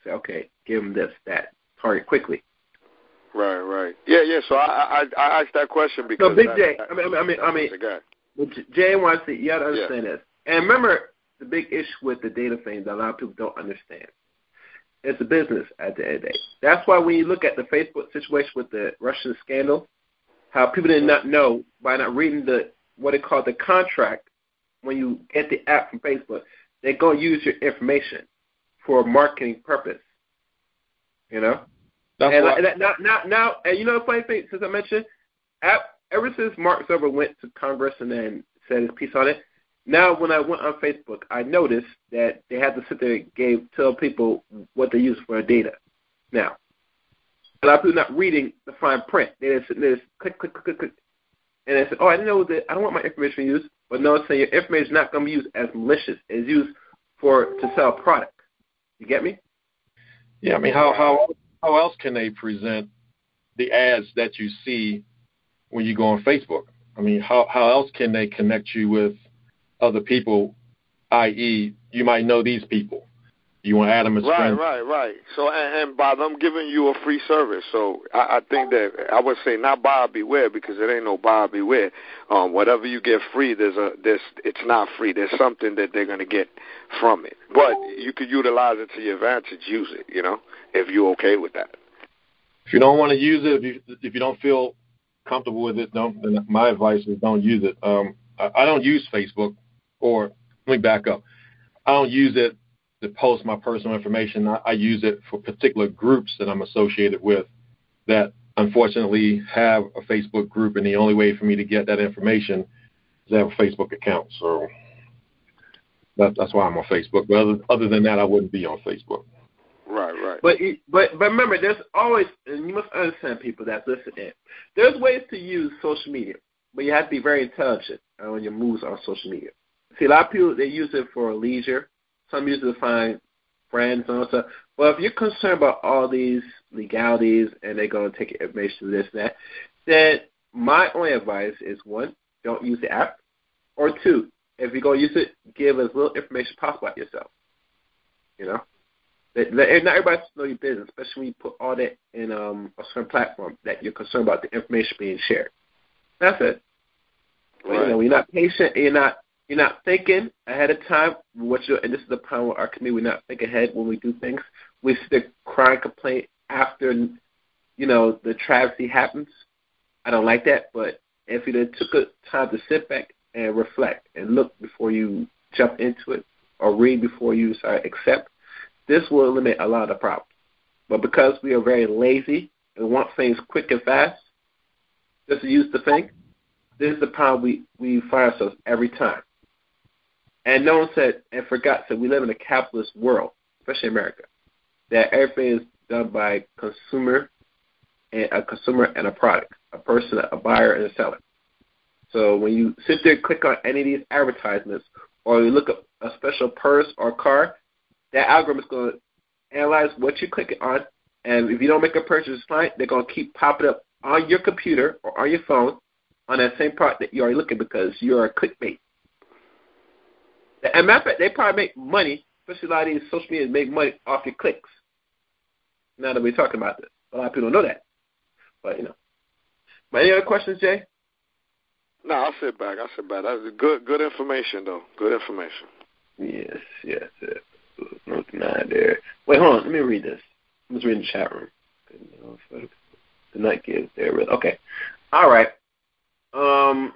Say, okay, give them this, that, target quickly. Right, right. Yeah, yeah. So I I, I asked that question because so Big J, I mean, I mean, I mean, the guy. well, J- Jay wants to. You got to understand this. And remember, the big issue with the data thing that a lot of people don't understand. It's a business at the end of the day. That's why when you look at the Facebook situation with the Russian scandal, how people did not know by not reading the what they call the contract when you get the app from Facebook, they're going to use your information for a marketing purpose. You know, That's and, why, and that, now, now, now, and you know the funny thing, since I mentioned, ever since Mark Zuckerberg went to Congress and then said his piece on it, now when I went on Facebook, I noticed that they had to sit there and gave tell people what they use for their data. Now, a lot of people not reading the fine print. They just sitting there, just click, click, click, click, click, and they said, "Oh, I didn't know that. I don't want my information used." But no, it's saying your information is not going to be used as malicious. It's used for to sell a product. You get me? yeah, I mean, how how how else can they present the ads that you see when you go on Facebook? I mean, how how else can they connect you with other people? I.e., you might know these people. You want them as Right, friends. right, right. So, and, and by them giving you a free service, so I, I think that I would say not buyer beware because it ain't no Bob beware. Um, whatever you get free, there's a there's it's not free. There's something that they're gonna get from it, but you could utilize it to your advantage. Use it, you know, if you're okay with that. If you don't want to use it, if you if you don't feel comfortable with it, don't. Then my advice is don't use it. Um, I, I don't use Facebook, or let me back up. I don't use it to post my personal information. I, I use it for particular groups that I'm associated with that unfortunately have a Facebook group, and the only way for me to get that information is to have a Facebook account. So that, that's why I'm on Facebook. But other, other than that, I wouldn't be on Facebook. Right, right. But but but remember, there's always, and you must understand people that listen in. There's ways to use social media, but you have to be very intelligent on your moves on social media. See, a lot of people they use it for leisure. Some users to find friends and all that stuff. But if you're concerned about all these legalities and they're going to take your information, this and that, then my only advice is one, don't use the app, or two, if you're going to use it, give as little information possible about yourself. You know. That, that, not everybody know your business, especially when you put all that in um, a certain platform that you're concerned about the information being shared. That's it. But, You know, when you're not patient, and you're not you're not thinking ahead of time what you and this is the problem with our community, we're not thinking ahead when we do things. We stick crying complaint after you know, the travesty happens. I don't like that, but if you took a time to sit back and reflect and look before you jump into it or read before you accept, this will eliminate a lot of the problems. But because we are very lazy and want things quick and fast, just to use the thing, this is the problem we, we find ourselves every time. And no one said and forgot that we live in a capitalist world, especially America, that everything is done by consumer and a consumer and a product, a person, a buyer and a seller. So when you sit there click on any of these advertisements or you look up a special purse or car, that algorithm is going to analyze what you're clicking on, and if you don't make a purchase fine, they're going to keep popping up on your computer or on your phone on that same product that you're looking because you're a clickbait. And matter of fact, they probably make money, especially a lot of these social media make money off your clicks. Now that we're talking about this, a lot of people don't know that, but you know. But any other questions, Jay? No, I'll sit back. I'll sit back. That's good. Good information, though. Good information. Yes, yes. yes. No deny there. Wait, hold on. Let me read this. Let's read in the chat room. The night gives there. Okay. All right. Um.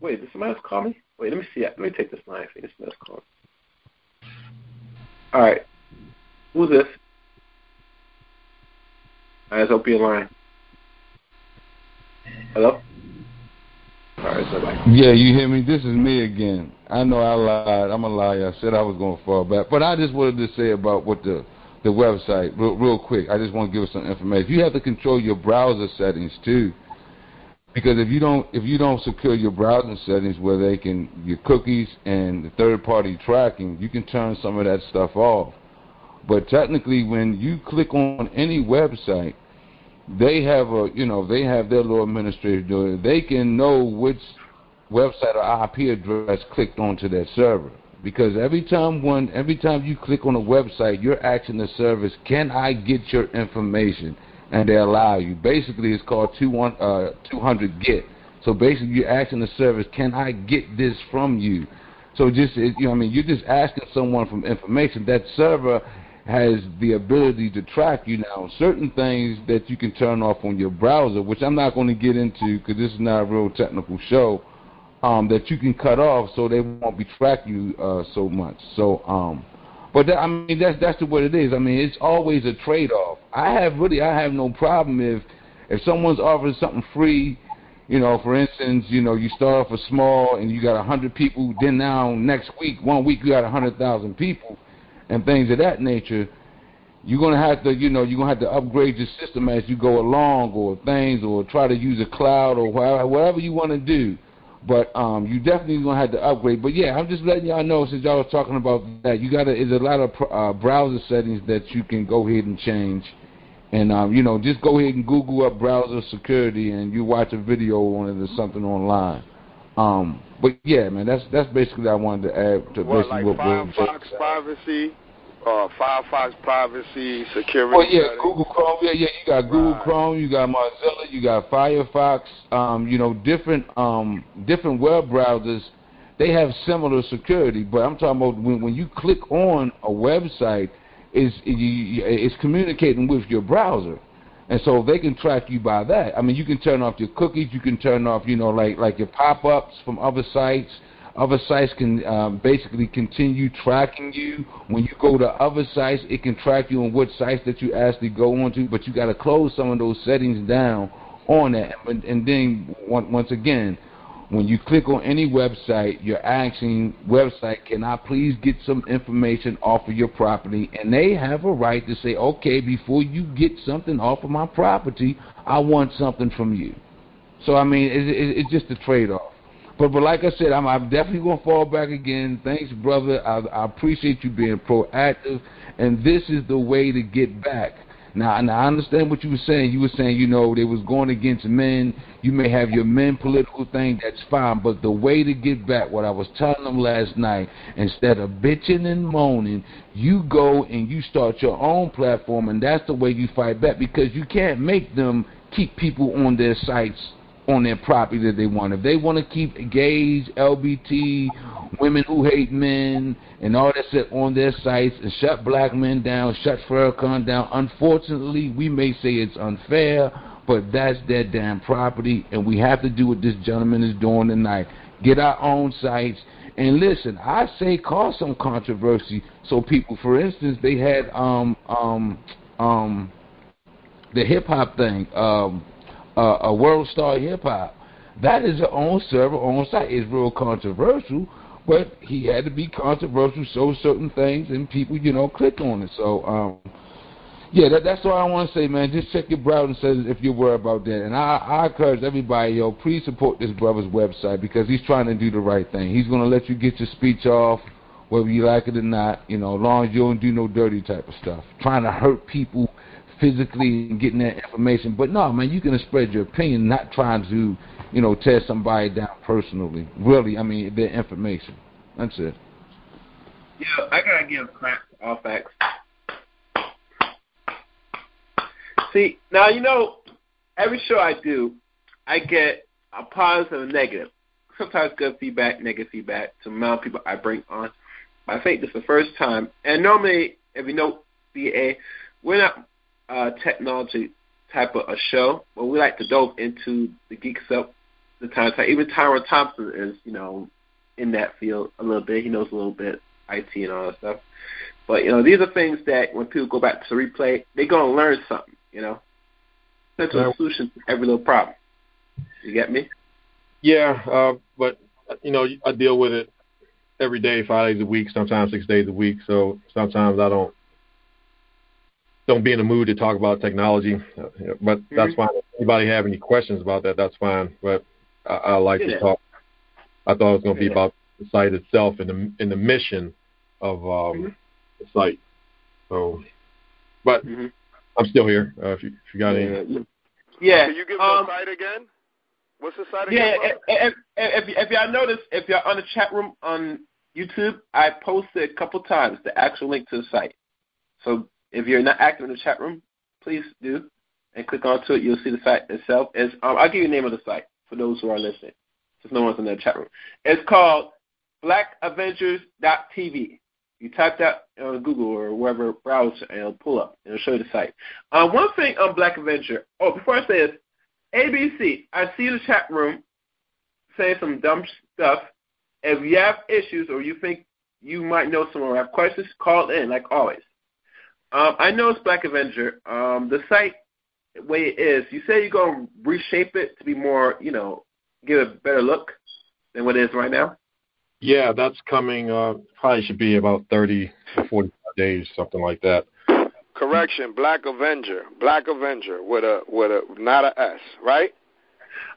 Wait, did somebody else call me? Wait, let me see. Let me take this line. Think somebody else called. All right. Who's this? I just open your line. Hello? All right, so Yeah, you hear me? This is me again. I know I lied. I'm a liar. I said I was going to fall back. But I just wanted to say about what the the website real, real quick. I just want to give us some information. You have to control your browser settings too. Because if you don't if you don't secure your browsing settings where they can your cookies and the third party tracking, you can turn some of that stuff off. But technically when you click on any website, they have a you know they have their little administrator doing it. They can know which website or IP address clicked onto that server because every time one every time you click on a website, you're asking the service, "Can I get your information?" And they allow you. Basically, it's called two one uh, 200 get. So basically, you're asking the service, "Can I get this from you?" So just you know, I mean, you're just asking someone for information. That server has the ability to track you now. Certain things that you can turn off on your browser, which I'm not going to get into because this is not a real technical show, um, that you can cut off so they won't be track you uh, so much. So, um, but that, I mean that's that's the what it is. I mean it's always a trade-off. I have really I have no problem if if someone's offering something free. You know, for instance, you know, you start off a small and you got a hundred people. Then now next week, one week you got a hundred thousand people and things of that nature, you're gonna have to, you know, you're gonna have to upgrade your system as you go along, or things, or try to use a cloud, or whatever, you want to do. But um, you definitely gonna have to upgrade. But yeah, I'm just letting y'all know since y'all was talking about that, you gotta. There's a lot of uh, browser settings that you can go ahead and change. And um, you know, just go ahead and Google up browser security, and you watch a video on it or something online. Um, but yeah, man, that's that's basically what I wanted to add to what, basically like what Firefox privacy, uh, Firefox privacy security. Well, yeah, settings. Google Chrome. Yeah, yeah, you got Google Right. Chrome, you got Mozilla, you got Firefox. Um, you know, different um different web browsers. They have similar security, but I'm talking about when when you click on a website, is it's communicating with your browser. And so they can track you by that. I mean, you can turn off your cookies. You can turn off, you know, like like your pop-ups from other sites. Other sites can um, basically continue tracking you. When you go to other sites, it can track you on what sites that you actually go onto. But you got to close some of those settings down on that. And, and then on- once again, when you click on any website, you're asking website, can I please get some information off of your property? And they have a right to say, okay, before you get something off of my property, I want something from you. So I mean, it, it, it's just a trade-off. But but like I said, I'm, I'm definitely gonna fall back again. Thanks, brother. I, I appreciate you being proactive, and this is the way to get back. Now, now I understand what you were saying. You were saying, you know, they was going against men. You may have your men political thing. That's fine. But the way to get back, what I was telling them last night, instead of bitching and moaning, you go and you start your own platform, and that's the way you fight back because you can't make them keep people on their sites on their property that they want. If they want to keep gays, LBT, women who hate men, and all that shit on their sites and shut black men down, shut Farrakhan down, unfortunately, we may say it's unfair, but that's their damn property, and we have to do what this gentleman is doing tonight. Get our own sites. And listen, I say cause some controversy so people, for instance, they had um um um the hip hop thing, um uh, a World Star Hip Hop. That is their own server, own site. It's real controversial, but he had to be controversial, show certain things, and people, you know, click on it. So, um, yeah, that, that's all I want to say, man. Just check your browser and say if you're worried about that. And I, I encourage everybody, yo, please support this brother's website because he's trying to do the right thing. He's going to let you get your speech off, whether you like it or not, you know, as long as you don't do no dirty type of stuff. Trying to hurt people physically and getting that information. But no, man, you can spread your opinion, not trying to, you know, tear somebody down personally. Really, I mean, their information. That's it. Yeah, I gotta give crap all facts. See, now you know, every show I do, I get a positive and negative. Sometimes good feedback, negative feedback to the amount of people I bring on. I think this is the first time, and normally, if you know BA, we're not uh, technology type of a show, but we like to delve into the geek stuff. The time, even Tyron Thompson is, you know, in that field a little bit. He knows a little bit IT and all that stuff. But you know, these are things that when people go back to replay, they're gonna learn something. You know, that's a solution to every little problem. You get me? Yeah, uh, but you know, I deal with it every day, five days a week, sometimes six days a week. So sometimes I don't don't be in the mood to talk about technology. But mm-hmm. that's fine. If anybody have any questions about that, that's fine. But I, I like yeah. to talk. I thought it was going to be yeah. about the site itself and the and the mission of um, mm-hmm. the site. So, but mm-hmm. I'm still here. Uh, if you if you got any. Yeah. Can you give um, the site again? What's the site again? Yeah. If, if, if, if y'all notice, if y'all on the chat room on YouTube, I posted a couple times the actual link to the site. So if you're not active in the chat room, please do and click onto it. You'll see the site itself. It's, um, I'll give you the name of the site for those who are listening, since no one's in the chat room. It's called BlackAvengers.tv. You type that on Google or wherever browser, and it'll pull up it'll show you the site. Um, one thing on Black Avenger. Oh, before I say this, ABC. I see the chat room saying some dumb stuff. If you have issues or you think you might know someone or have questions, call in like always. Um, I know it's Black Avenger. Um, the site, the way it is, you say you're to reshape it to be more, you know, give it a better look than what it is right now? Yeah, that's coming. Uh, probably should be about 30 to 45 days, something like that. Correction, Black Avenger, Black Avenger with a with a not a S, right?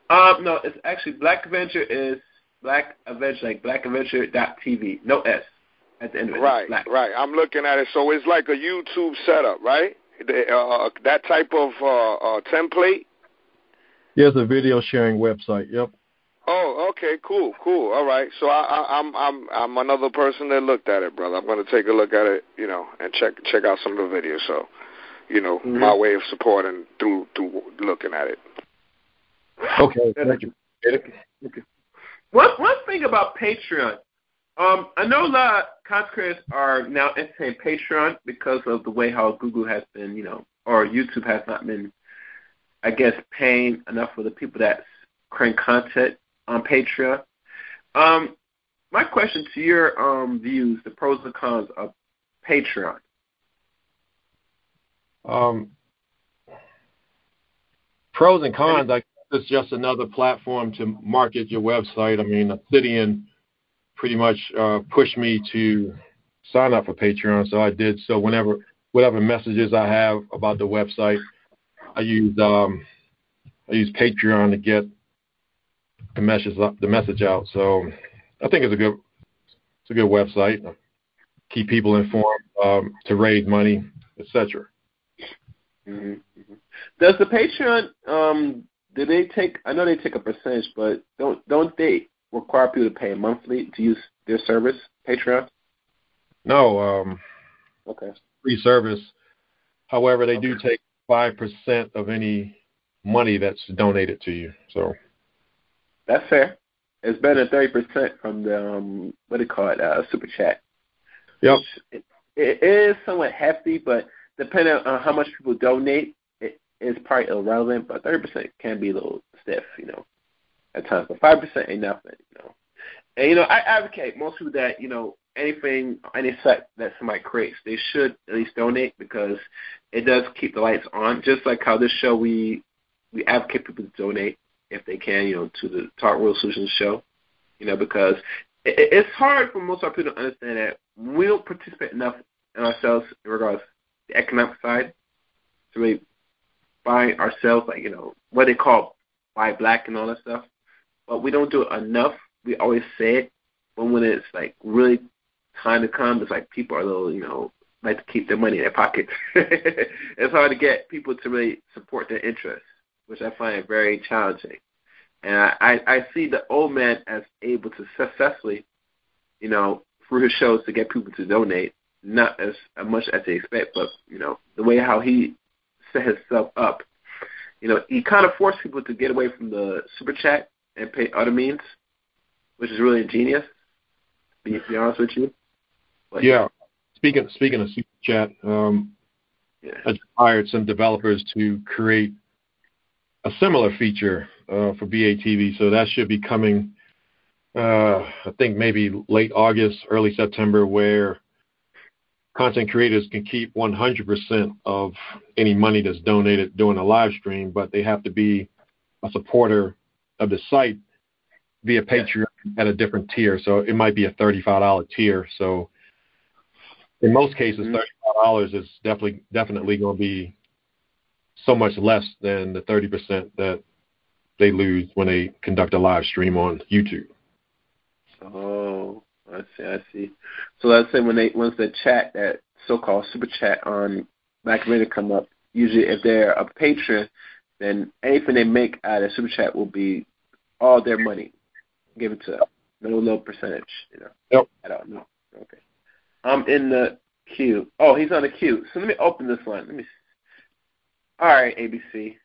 Um, no, it's actually Black Avenger is Black Avenger like Black Avenger dot TV, no S at the end of it. Right, right. I'm looking at it. So it's like a YouTube setup, right? The, uh, that type of uh, uh, template. Yes, a video sharing website. Yep. Oh, okay, cool, cool. All right. So I, I, I'm I'm I'm another person that looked at it, brother. I'm going to take a look at it, you know, and check check out some of the videos. So, you know, mm-hmm. my way of supporting through through looking at it. Okay, thank you. Okay. One one thing about Patreon, um, I know a lot of content creators are now entertaining Patreon because of the way how Google has been, you know, or YouTube has not been, I guess, paying enough for the people that create content on Patreon. Um, my question to your um, views, the pros and cons of Patreon. Um, pros and cons, I it's just another platform to market your website. I mean, Obsidian pretty much uh, pushed me to sign up for Patreon, so I did. So whenever whatever messages I have about the website, I use um, I use Patreon to get the message the message out. So I think it's a good it's a good website. Keep people informed um, to raise money, etc. Mm-hmm. Does the Patreon um, do they take? I know they take a percentage, but don't don't they require people to pay monthly to use their service, Patreon? No. Um, okay. Free service. However, they okay. do take five percent of any money that's donated to you. So That's fair. It's better than thirty percent from the um, what do you call it, uh, super chat. Yep. It, it is somewhat hefty, but depending on how much people donate, it is probably irrelevant. But thirty percent can be a little stiff, you know, at times. But five percent ain't nothing, you know. And you know, I advocate most people that you know anything, any set that somebody creates, they should at least donate because it does keep the lights on. Just like how this show, we we advocate people to donate if they can, you know, to the Talk Real Solutions show, you know, because it, it's hard for most of our people to understand that we don't participate enough in ourselves in regards to the economic side to really buy ourselves, like you know, what they call buy black and all that stuff. But we don't do it enough. We always say it, but when it's like really time to come, it's like people are a little, you know, like to keep their money in their pockets. (laughs) it's hard to get people to really support their interests, which I find very challenging. And I, I, I see the old man as able to successfully, you know, through his shows to get people to donate, not as much as they expect, but you know, the way how he set himself up, you know, he kind of forced people to get away from the super chat and pay other means, which is really ingenious. To be, honest with you. But, yeah. Speaking speaking of super chat, um, yeah. I hired some developers to create a similar feature uh, for BATV, so that should be coming. Uh, I think maybe late August, early September, where content creators can keep 100% of any money that's donated during a live stream, but they have to be a supporter of the site via Patreon at a different tier. So it might be a $35 tier. So in most cases, mm-hmm. $35 is definitely definitely going to be so much less than the 30% that they lose when they conduct a live stream on YouTube. Oh, I see, I see. So let's say when they once the chat that so-called super chat on Black Reddit come up, usually if they're a patron, then anything they make out of super chat will be all their money given to them. No little percentage, you know. Yep. I don't know. Okay. I'm in the queue. Oh, he's on the queue. So let me open this one. Let me. All right, ABC.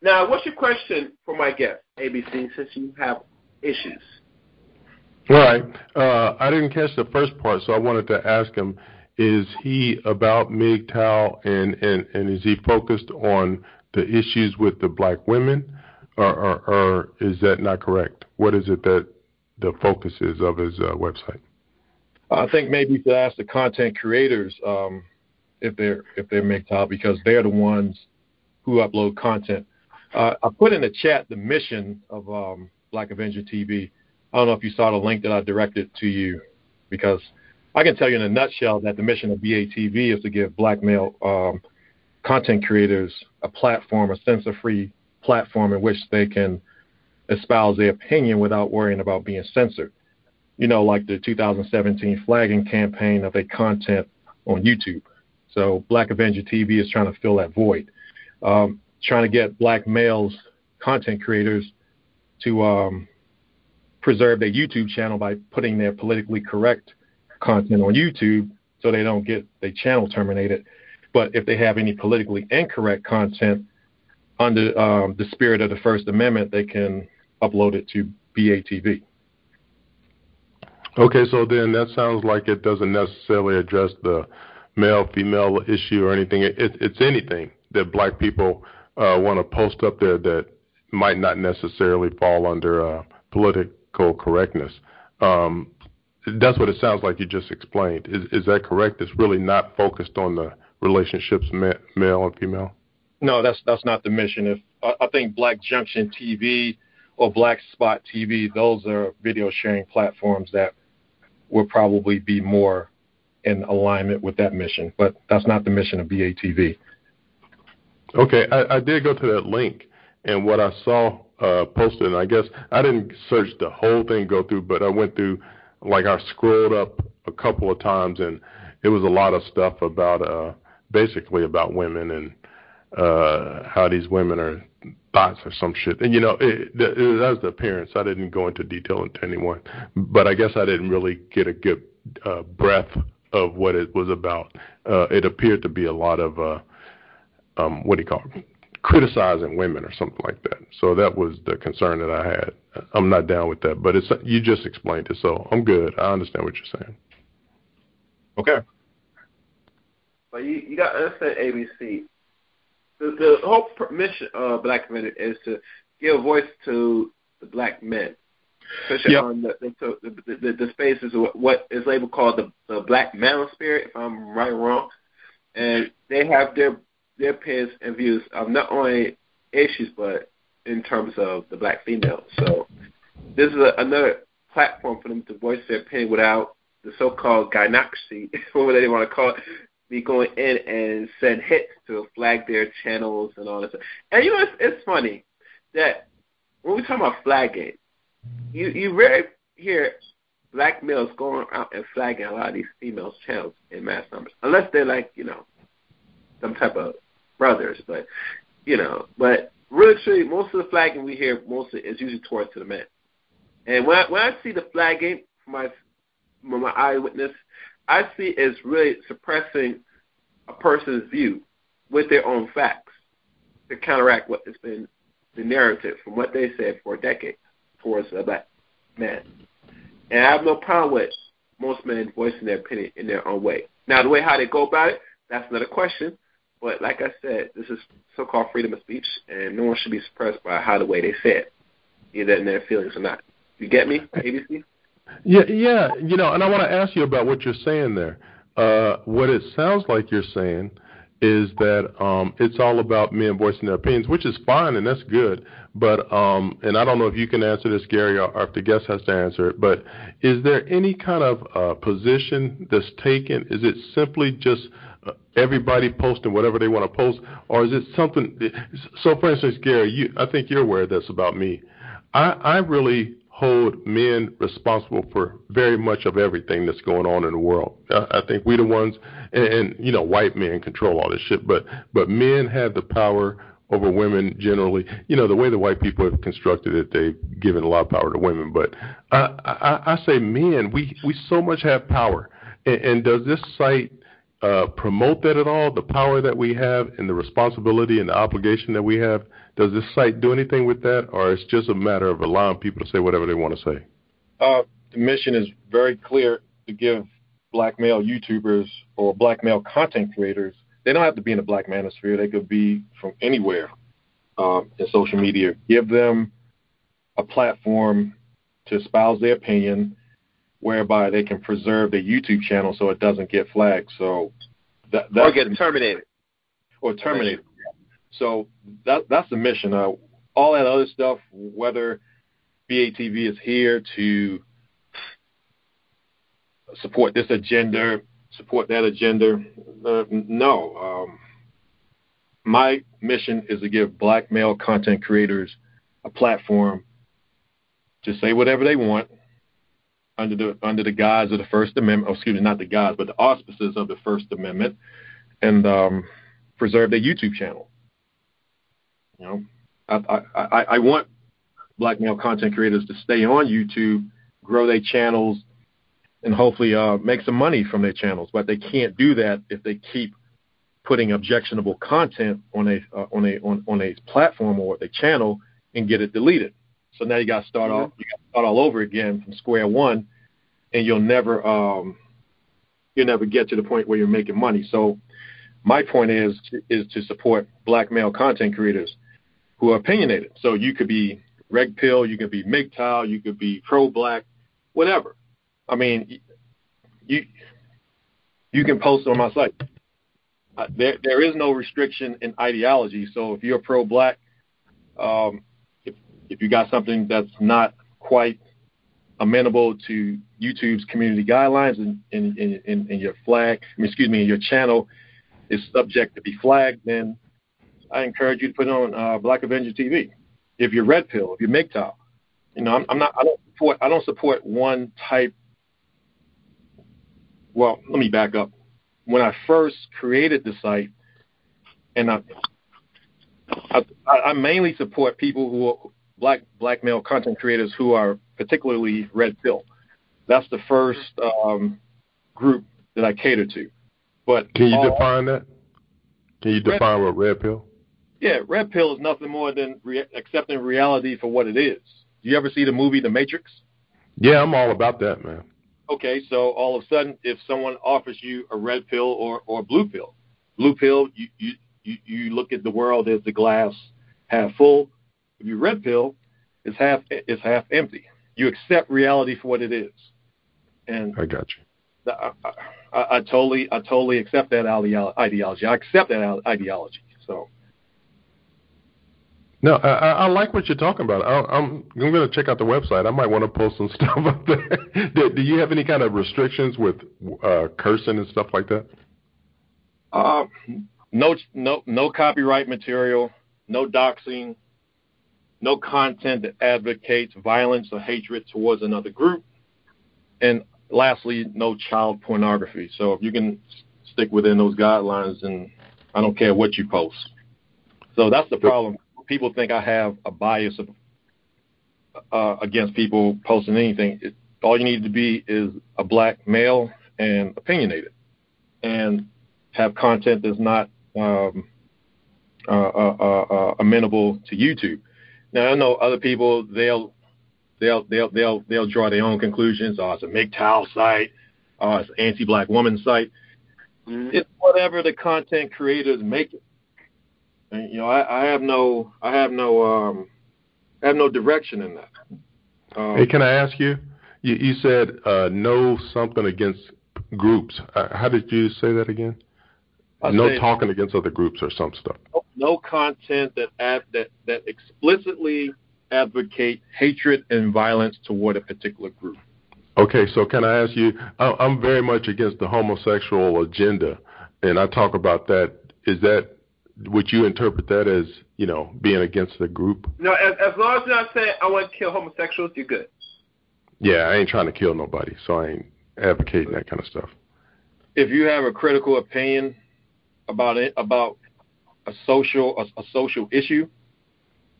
Now, what's your question for my guest, ABC, since you have issues? All right. Uh, I didn't catch the first part, so I wanted to ask him: Is he about MGTOW, and and and is he focused on the issues with the black women, or or, or is that not correct? What is it that the focus is of his uh, website? I think maybe to ask the content creators um, if they're if they're MGTOW because they're the ones who upload content. Uh, I put in the chat the mission of um, Black Avenger TV. I don't know if you saw the link that I directed to you because I can tell you in a nutshell that the mission of BATV is to give black male um, content creators a platform, a censor-free platform in which they can espouse their opinion without worrying about being censored you know, like the 2017 flagging campaign of a content on YouTube. So Black Avenger TV is trying to fill that void, um, trying to get black males, content creators, to um, preserve their YouTube channel by putting their politically correct content on YouTube so they don't get their channel terminated. But if they have any politically incorrect content under um, the spirit of the First Amendment, they can upload it to BATV. Okay, so then that sounds like it doesn't necessarily address the male female issue or anything. It, it, it's anything that black people uh, want to post up there that might not necessarily fall under uh, political correctness. Um, that's what it sounds like you just explained. Is, is that correct? It's really not focused on the relationships male and female. No, that's that's not the mission. If I, I think Black Junction TV or Black Spot TV, those are video sharing platforms that will probably be more in alignment with that mission. But that's not the mission of BATV. Okay, I, I did go to that link, and what I saw uh, posted, and I guess I didn't search the whole thing, go through, but I went through, like I scrolled up a couple of times, and it was a lot of stuff about, uh, basically about women and uh, how these women are thoughts or some shit. And you know, it, it, that was the appearance. I didn't go into detail into anyone, but I guess I didn't really get a good uh, breath of what it was about. Uh, it appeared to be a lot of uh, um, what do you call it? criticizing women or something like that. So that was the concern that I had. I'm not down with that, but it's you just explained it, so I'm good. I understand what you're saying. Okay. But you you got to understand ABC. The, the whole mission of Black Men is to give voice to the black men, especially Yep. on the the, the, the, the spaces of what is labeled called the, the black manosphere, if I'm right or wrong, and they have their their opinions and views of not only issues but in terms of the black female. So this is a, another platform for them to voice their opinion without the so-called gynocracy, (laughs) whatever they want to call it, be going in and send hits to flag their channels and all this. And you know, it's, it's funny that when we talk about flagging, you you rarely hear black males going out and flagging a lot of these females' channels in mass numbers, unless they're like you know some type of brothers. But you know, but really, truly, most of the flagging we hear mostly is usually towards to the men. And when I, when I see the flagging from my from my eyewitness, I see it's really suppressing a person's view with their own facts to counteract what has been the narrative from what they said for decades towards a black man. And I have no problem with most men voicing their opinion in their own way. Now, the way how they go about it, that's another question. But like I said, this is so-called freedom of speech, and no one should be suppressed by how the way they say it, either in their feelings or not. You get me, ABC? Yeah, yeah, you know, and I want to ask you about what you're saying there. Uh, what it sounds like you're saying is that um, it's all about men voicing their opinions, which is fine and that's good. But um, and I don't know if you can answer this, Gary, or, or if the guest has to answer it. But is there any kind of uh, position that's taken? Is it simply just uh, everybody posting whatever they want to post, or is it something? So, for instance, Gary, you, I think you're aware this about me. I, I really hold men responsible for very much of everything that's going on in the world. I, I think we the ones, and, and you know, white men control all this shit, but but men have the power over women generally. You know, the way the white people have constructed it, they've given a lot of power to women. But I, I, I say men, we we so much have power, and, and does this site uh, promote that at all? The power that we have and the responsibility and the obligation that we have. Does this site do anything with that, or it's just a matter of allowing people to say whatever they want to say? Uh, the mission is very clear to give black male YouTubers or black male content creators. They don't have to be in the black manosphere. They could be from anywhere um, in social media. Give them a platform to espouse their opinion, whereby they can preserve their YouTube channel so it doesn't get flagged. So that Or that's get terminated. or terminated. So that that's the mission. Uh, all that other stuff, whether BATV is here to support this agenda, support that agenda, uh, no. Um, my mission is to give black male content creators a platform to say whatever they want under the under the guise of the First Amendment. Oh, excuse me, not the guise, but the auspices of the First Amendment, and um, preserve their YouTube channel. You know, I, I, I, want black male content creators to stay on YouTube, grow their channels, and hopefully uh, make some money from their channels. But they can't do that if they keep putting objectionable content on a uh, on a on, on a platform or a channel and get it deleted. So now you got to start Mhm. off you got to start all over again from square one, and you'll never um, you'll never get to the point where you're making money. So my point is is to support black male content creators who are opinionated. So you could be Red Pill, you could be MGTOW, you could be pro black, whatever. I mean, you you can post on my site. Uh, there there is no restriction in ideology. So if you're pro black, um, if if you got something that's not quite amenable to YouTube's community guidelines and your flag, I mean, excuse me, your channel is subject to be flagged, then I encourage you to put it on uh, Black Avenger TV. If you're Red Pill, if you're MGTOW, you know, I'm, I'm not. I don't support. I don't support one type. Well, let me back up. When I first created the site, and I, I, I mainly support people who are black black male content creators who are particularly red pill. That's the first um, group that I cater to. But Can you all- define that? Can you Red- define what red pill? Yeah, red pill is nothing more than re- accepting reality for what it is. Do you ever see the movie The Matrix? Yeah, I'm all about that, man. Okay, so all of a sudden, if someone offers you a red pill or, or a blue pill, blue pill, you, you, you, you look at the world as the glass half full. If you red pill, it's half it's half empty. You accept reality for what it is. And I got you. I, I, I totally I totally accept that ideology. I accept that ideology. So. No, I, I like what you're talking about. I, I'm I'm going to check out the website. I might want to post some (laughs) stuff up there. (laughs) do, do you have any kind of restrictions with uh, cursing and stuff like that? Uh, no, no, no copyright material, no doxing, no content that advocates violence or hatred towards another group, and lastly, no child pornography. So if you can stick within those guidelines, then I don't care what you post. So that's the problem people think I have a bias of, uh, against people posting anything. It, all you need to be is a black male and opinionated, and have content that's not um, uh, uh, uh, uh amenable to YouTube. Now I know other people they'll they'll they'll they'll they'll draw their own conclusions. Oh, it's a MGTOW site. Oh, it's an anti-black woman site. Mm-hmm. It's whatever the content creators make it. And, you know, I, I have no, I have no, um, I have no direction in that. Um, hey, can I ask you? You, you said uh, no something against groups. Uh, how did you say that again? I no talking against other groups or some stuff. No, no content that ad, that that explicitly advocate hatred and violence toward a particular group. Okay, so can I ask you? I'm very much against the homosexual agenda, and I talk about that. Is that would you interpret that as you know being against the group? No, as, as long as you're not saying I want to kill homosexuals, you're good. Yeah, I ain't trying to kill nobody, so I ain't advocating that kind of stuff. If you have a critical opinion about it about a social a, a social issue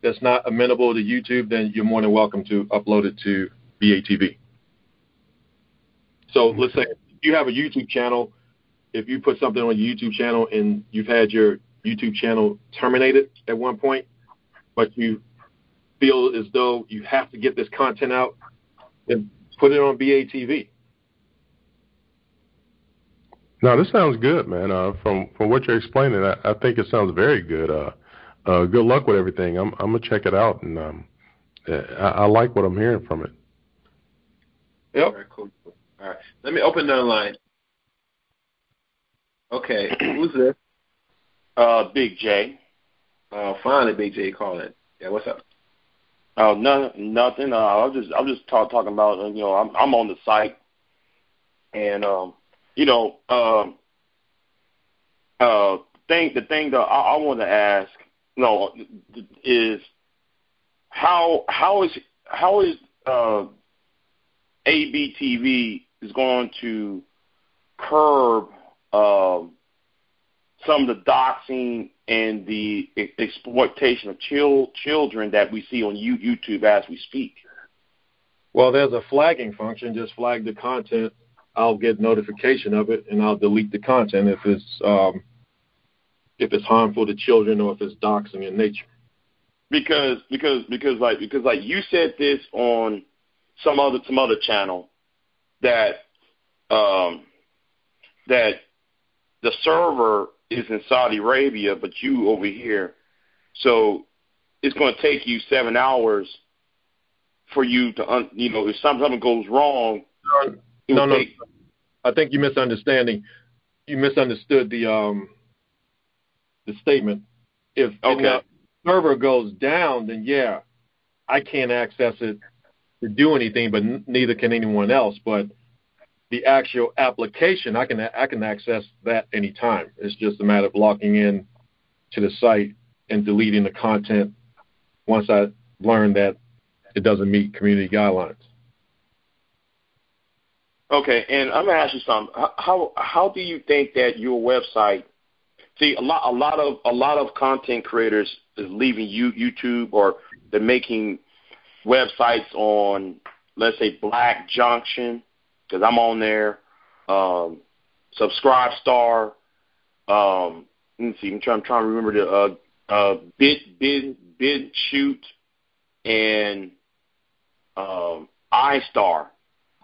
that's not amenable to YouTube, then you're more than welcome to upload it to BATV. So let's say you have a YouTube channel. If you put something on your YouTube channel and you've had your YouTube channel terminated at one point, but you feel as though you have to get this content out, then put it on BATV. No, this sounds good, man. Uh, from from what you're explaining, I, I think it sounds very good. Uh, uh, good luck with everything. I'm I'm gonna check it out, and um, I, I like what I'm hearing from it. Yep. All right, cool. All right, let me open the line. Okay, (clears throat) who's this? Uh, Big J. Uh, finally, Big J calling. Yeah, what's up? Oh, no, nothing. Uh, I'm just, I'm just talk, talking about, uh, you know, I'm, I'm on the site, and um, you know, um, uh, thing, the thing that I, I want to ask, you know, is how, how is, how is uh, ABTV is going to curb. Uh, some of the doxing and the exploitation of chil- children that we see on YouTube as we speak? Well, there's a flagging function. Just flag the content. I'll get notification of it, and I'll delete the content if it's um, if it's harmful to children or if it's doxing in nature. Because because because like because like you said this on some other some other channel that um, that the server is in Saudi Arabia, but you over here. So it's going to take you seven hours for you to, un, you know, if something goes wrong. No, no, take... I think you misunderstanding. You misunderstood the um the statement. If, okay. the server goes down, then yeah, I can't access it to do anything, but n- neither can anyone else. But the actual application, I can I can access that anytime. It's just a matter of logging in to the site and deleting the content once I learn that it doesn't meet community guidelines. Okay, and I'm gonna ask you something. How how do you think that your website? See, a lot a lot of a lot of content creators is leaving you YouTube or they're making websites on let's say Black Junction because I'm on there. Um, subscribe star. Um, let me see. I'm trying, I'm trying to remember the uh, uh, Bit Bid Bid Shoot and um, iStar.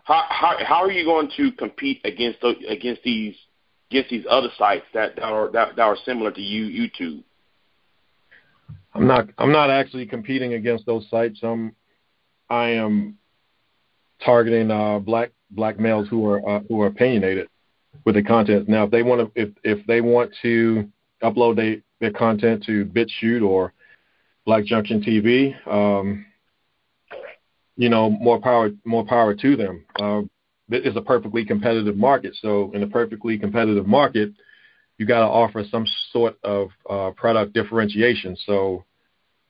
How, how how are you going to compete against against these against these other sites that, that are that, that are similar to you YouTube? I'm not I'm not actually competing against those sites. I'm I am targeting uh, black black males who are uh, who are opinionated with the content. Now, if they want to if if they want to upload they, their content to BitChute or Black Junction TV, um, you know, more power more power to them. Uh, it is a perfectly competitive market. So in a perfectly competitive market, you got to offer some sort of uh, product differentiation. So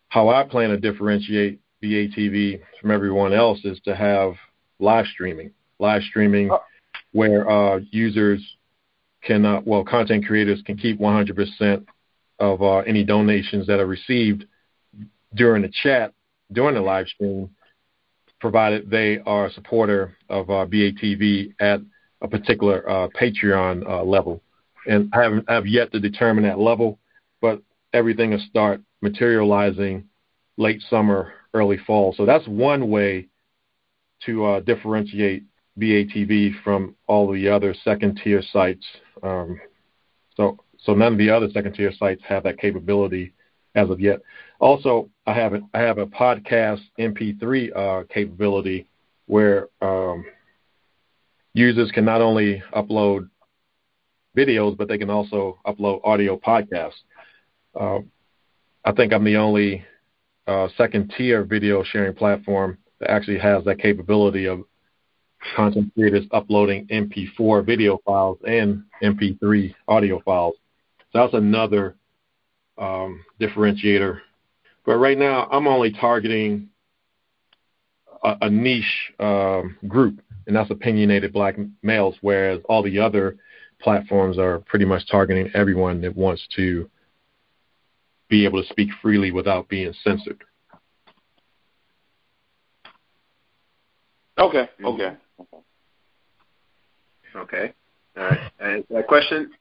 how I plan to differentiate BATV from everyone else is to have live streaming, live streaming oh. where uh, users can, uh, well, content creators can keep 100% of uh, any donations that are received during the chat, during the live stream, provided they are a supporter of uh, BATV at a particular uh, Patreon uh, level. And I haven't have yet to determine that level, but everything will start materializing late summer, early fall. So that's one way to uh, differentiate BATV from all the other second tier sites. Um, so so none of the other second tier sites have that capability as of yet. Also, I have a, I have a podcast MP3 uh, capability where um, users can not only upload videos, but they can also upload audio podcasts. Uh, I think I'm the only uh, second tier video sharing platform that actually has that capability of content creators uploading MP4 video files and MP3 audio files. So that's another um, differentiator. But right now, I'm only targeting a, a niche um, group, and that's opinionated black males, whereas all the other platforms are pretty much targeting everyone that wants to be able to speak freely without being censored. Okay. Okay. Okay. All right. And that question,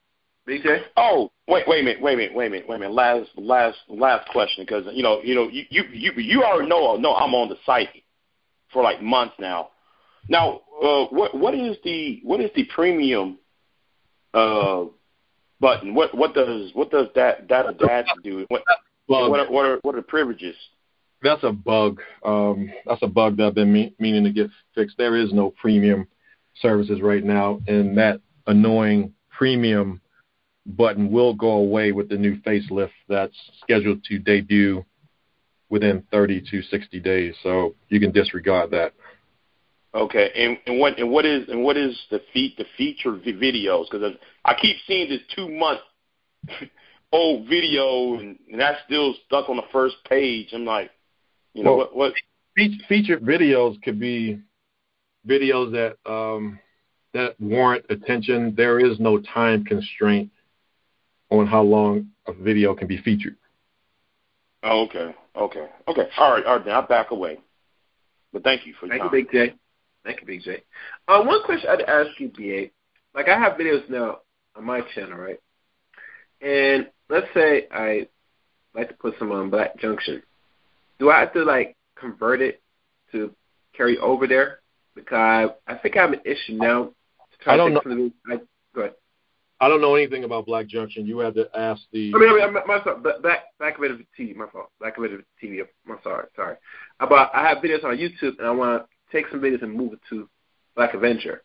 BJ? Oh, wait, wait a minute, wait a minute, wait a minute, wait a minute. Last, last, last question, because you know, you know, you, you, you, you already know, No, I'm on the site for like months now. Now, uh, what, what is the, what is the premium, uh, button? What, what does, what does that, that attach do? What, well, what, are, what are, what are the privileges? That's a bug. Um, that's a bug that I've been me- meaning to get fixed. There is no premium services right now, and that annoying premium button will go away with the new facelift that's scheduled to debut within 30 to 60 days. So you can disregard that. Okay, and, and what and what is and what is the feat the feature videos? Because I keep seeing this two month (laughs) old video, and, and that's still stuck on the first page. I'm like, you know well, what? what? Featured videos could be videos that um, that warrant attention. There is no time constraint on how long a video can be featured. Oh, okay, okay, okay. All right, all right. Then I'll back away. But thank you for thank your you, Big J. Thank you, Big J. Uh, one question I'd ask you, BA. Like I have videos now on my channel, right? And let's say I like to put some on Black Junction. Do I have to like convert it to carry over there? Because I think I have an issue now. I don't know. The, I, go ahead. I don't know anything about Black Junction. You have to ask the. I mean, I mean, my, my, back back of it TV. My fault. Back of it TV. My sorry, sorry. About I have videos on YouTube and I want to take some videos and move it to Black Avenger.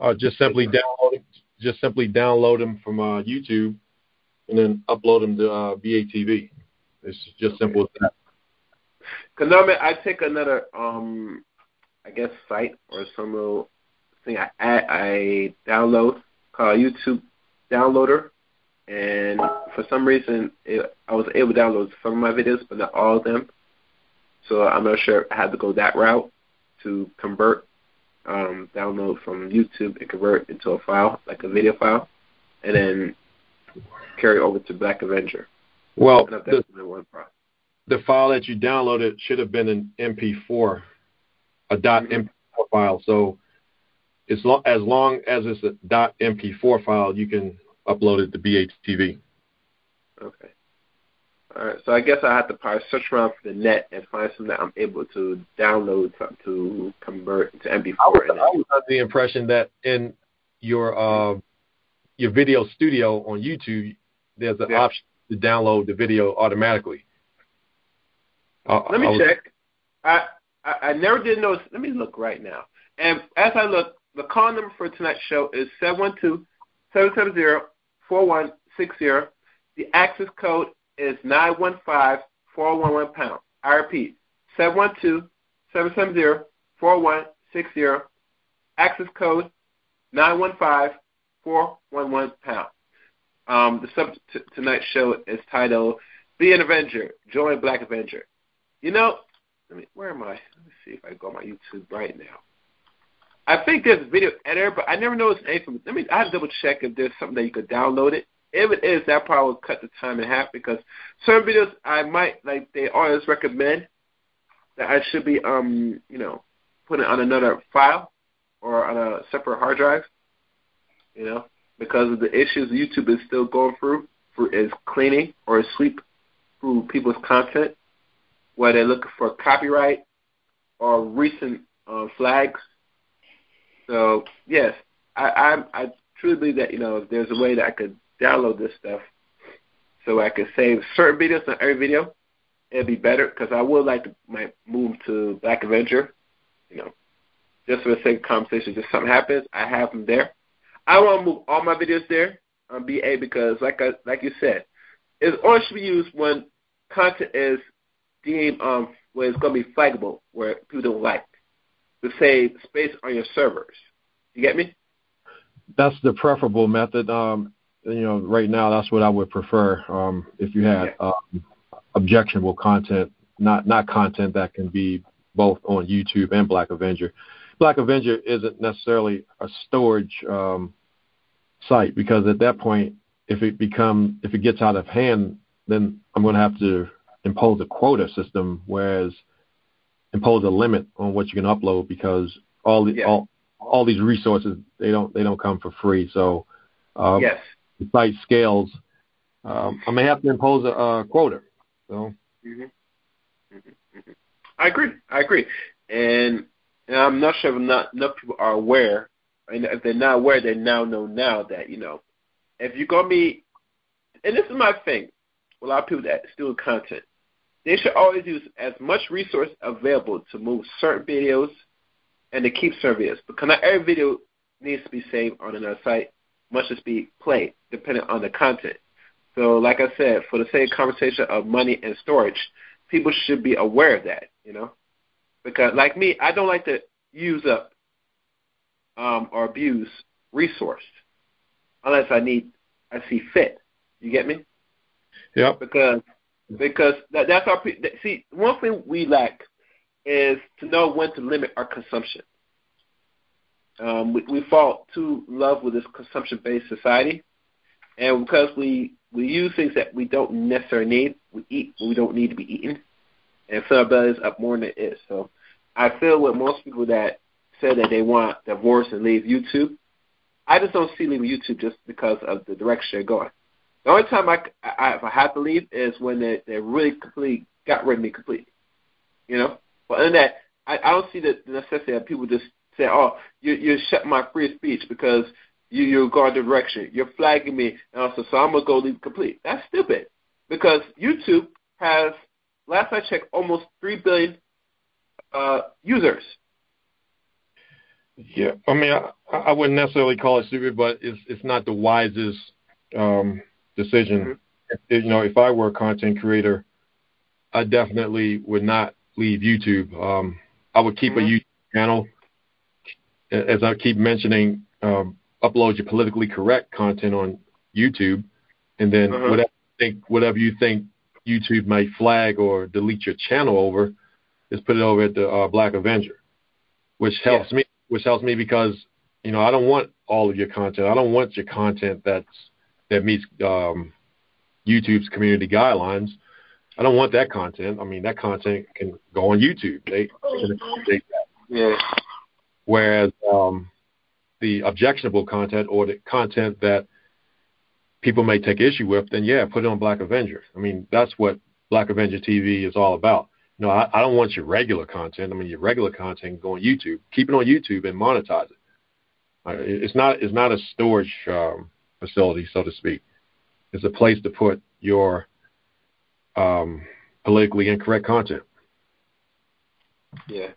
Uh, just simply download just simply download them from uh, YouTube and then upload them to uh, BATV. It's just simple as that. Because normally I take another, um, I guess, site or some little thing I add, I download called YouTube Downloader, and for some reason it, I was able to download some of my videos, but not all of them. So I'm not sure I had to go that route to convert, um, download from YouTube and convert into a file, like a video file, and then carry over to Black Avenger. Well, the, the file that you downloaded should have been an MP4, a .mp4 mm-hmm. file. So as long, as long as it's a .mp4 file, you can upload it to BATV. Okay. All right. So I guess I have to probably search around for the net and find something that I'm able to download to, to convert to MP4. I was, I was under the impression that in your uh, your video studio on YouTube, there's an Yeah. option to download the video automatically. Uh, Let me I was- check. I, I I never did notice. Let me look right now. And as I look, the call number for tonight's show is 712-770-4160. The access code is 915-411 pound. I repeat, 712-770-4160. Access code 915-411 pound. Um, the subject tonight's show is titled "Be an Avenger, Join Black Avenger." You know, let me. Where am I? Let me see if I go on my YouTube right now. I think there's a video editor, but I never noticed anything. Let me. I have to double check if there's something that you could download it. If it is, that probably will cut the time in half because certain videos I might like. They always recommend that I should be, um, you know, putting it on another file or on a separate hard drive. You know, because of the issues YouTube is still going through for is cleaning or sweep through people's content, where they're looking for copyright or recent uh, flags. So yes, I, I I truly believe that you know if there's a way that I could download this stuff, so I could save certain videos on every video, it'd be better because I would like to might move to Black Avenger, you know, just for the sake of conversation. Just something happens, I have them there. I want to move all my videos there on BA because, like I like you said, it only should be used when content is deemed um where it's going to be flaggable, where people don't like to save space on your servers. You get me? that's the preferable method. Um, you know, right now that's what I would prefer. Um, if you had um, objectionable content, not not content that can be both on YouTube and Black Avenger. Black Avenger isn't necessarily a storage um, site because at that point, if it become if it gets out of hand, then I'm going to have to impose a quota system, whereas impose a limit on what you can upload because all the Yeah. all all these resources they don't they don't come for free. So um, yes. the site scales. Um, I may have to impose a, a quota. So hmm I agree. I agree. And, and I'm not sure if not enough people are aware. And if they're not aware, they now know now that you know, if you're gonna be, and this is my thing, a lot of people that steal content, they should always use as much resource available to move certain videos and to keep certain videos. Because not every video needs to be saved on another site. Must just be played, depending on the content. So, like I said, for the sake of conversation of money and storage, people should be aware of that, you know? Because, like me, I don't like to use up um, or abuse resource unless I need, I see fit. You get me? Yep. Because because that, that's our that- see one thing we lack is to know when to limit our consumption. Um, we, we fall too love with this consumption-based society, and because we we use things that we don't necessarily need, we eat what we don't need to be eaten, and fill our bellies up more than it is. So I feel with most people that say that they want divorce and leave YouTube, I just don't see leaving YouTube just because of the direction they're going. The only time I, I if I have to leave is when they they really completely got rid of me completely. You know, but other than that, I, I don't see the, the necessity of people just say, "Oh, you you shut my free speech because you you're going direction. You're flagging me, and also so I'm gonna go leave complete." That's stupid because YouTube has, last I checked, almost three billion uh, users. Yeah, I mean, I, I wouldn't necessarily call it stupid, but it's it's not the wisest um, decision. If, you know, if I were a content creator, I definitely would not leave YouTube. Um, I would keep a YouTube channel, as I keep mentioning. Um, upload your politically correct content on YouTube, and then Uh-huh. whatever you think whatever you think YouTube might flag or delete your channel over, is put it over at the uh, Black Avenger, which helps me. Which helps me because you know I don't want all of your content. I don't want your content that's that meets um, YouTube's community guidelines. I don't want that content. I mean, that content can go on YouTube. They, they can accommodate that. Yeah. Whereas um, the objectionable content or the content that people may take issue with, then yeah, put it on Black Avenger. I mean, that's what Black Avenger TV is all about. You know, I, I don't want your regular content. I mean, your regular content go on YouTube. Keep it on YouTube and monetize it. Uh, it's not it's not a storage um, facility, so to speak. It's a place to put your um, politically incorrect content. Yeah,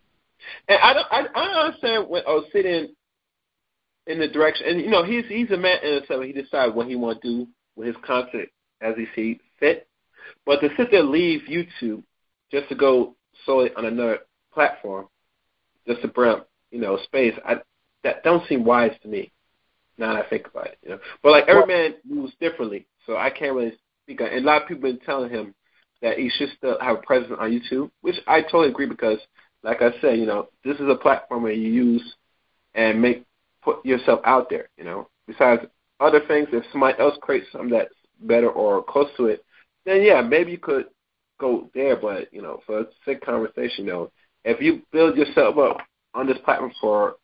and I don't I, I don't understand when oh sitting in the direction, and you know he's he's a man in himself. He decides what he want to do with his content as he see fit. But to sit there, leave YouTube just to go solely on another platform, just to bring you know, space, I that don't seem wise to me. Now that I think about it, you know. But like every man moves differently, so I can't really speak on. And a lot of people have been telling him that he should still have a presence on YouTube, which I totally agree because, like I said, you know, this is a platform where you use and make put yourself out there. You know, besides other things, if somebody else creates something that's better or close to it, then yeah, maybe you could go there. But you know, for a sick conversation, know, if you build yourself up on this platform for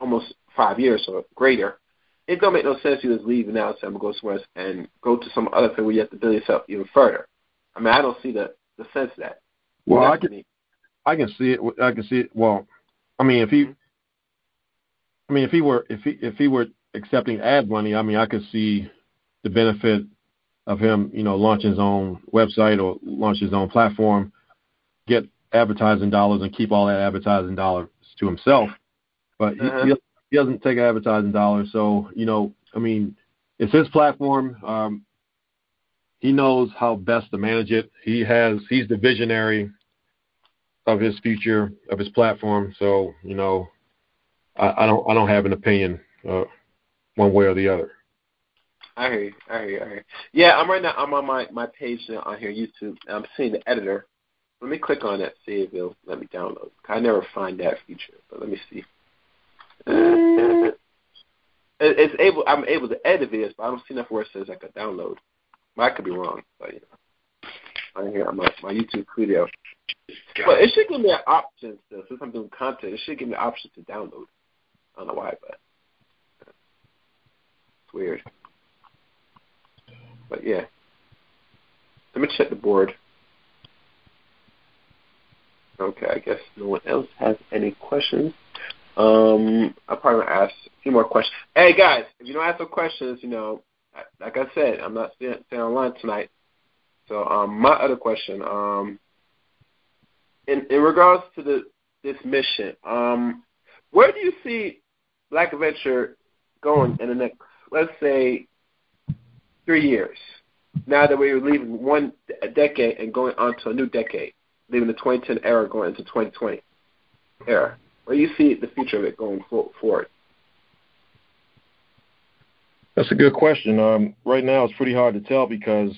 almost five years or greater, it don't make no sense you just leave now and go somewhere else and go to some other thing where you have to build yourself even further. I mean, I don't see the the sense of that. Well, I can, I can see it. I can see it. Well, I mean, if he, I mean, if he were, if he, if he were accepting ad money, I mean, I could see the benefit of him, you know, launch his own website or launch his own platform, get advertising dollars and keep all that advertising dollars to himself. But uh-huh. he, he doesn't take advertising dollars, so you know, I mean, it's his platform. Um, he knows how best to manage it. He has he's the visionary of his future of his platform. So you know, I, I don't I don't have an opinion uh, one way or the other. I hear you. I hear you. I hear you. Yeah, I'm right now. I'm on my my page on here, YouTube. I'm seeing the editor. Let me click on that. See if it'll let me download. I never find that feature, but let me see. It's able. I'm able to edit videos, but I don't see enough where it says I could download. I could be wrong, but you know, here on my my YouTube video. But it should give me an option still. Since I'm doing content, it should give me an option to download. I don't know why, but it's weird. But yeah. Let me check the board. Okay, I guess no one else has any questions. Um, I'll probably ask a few more questions. Hey guys, if you don't ask no questions, you know, like I said, I'm not staying, online tonight. So um, my other question, um, in in regards to the this mission, um, where do you see Black Adventure going in the next, let's say, three years? Now that we're leaving one decade and going on to a new decade, leaving the 2010 era going into 2020 era, where do you see the future of it going forward? That's a good question. Um, right now, it's pretty hard to tell because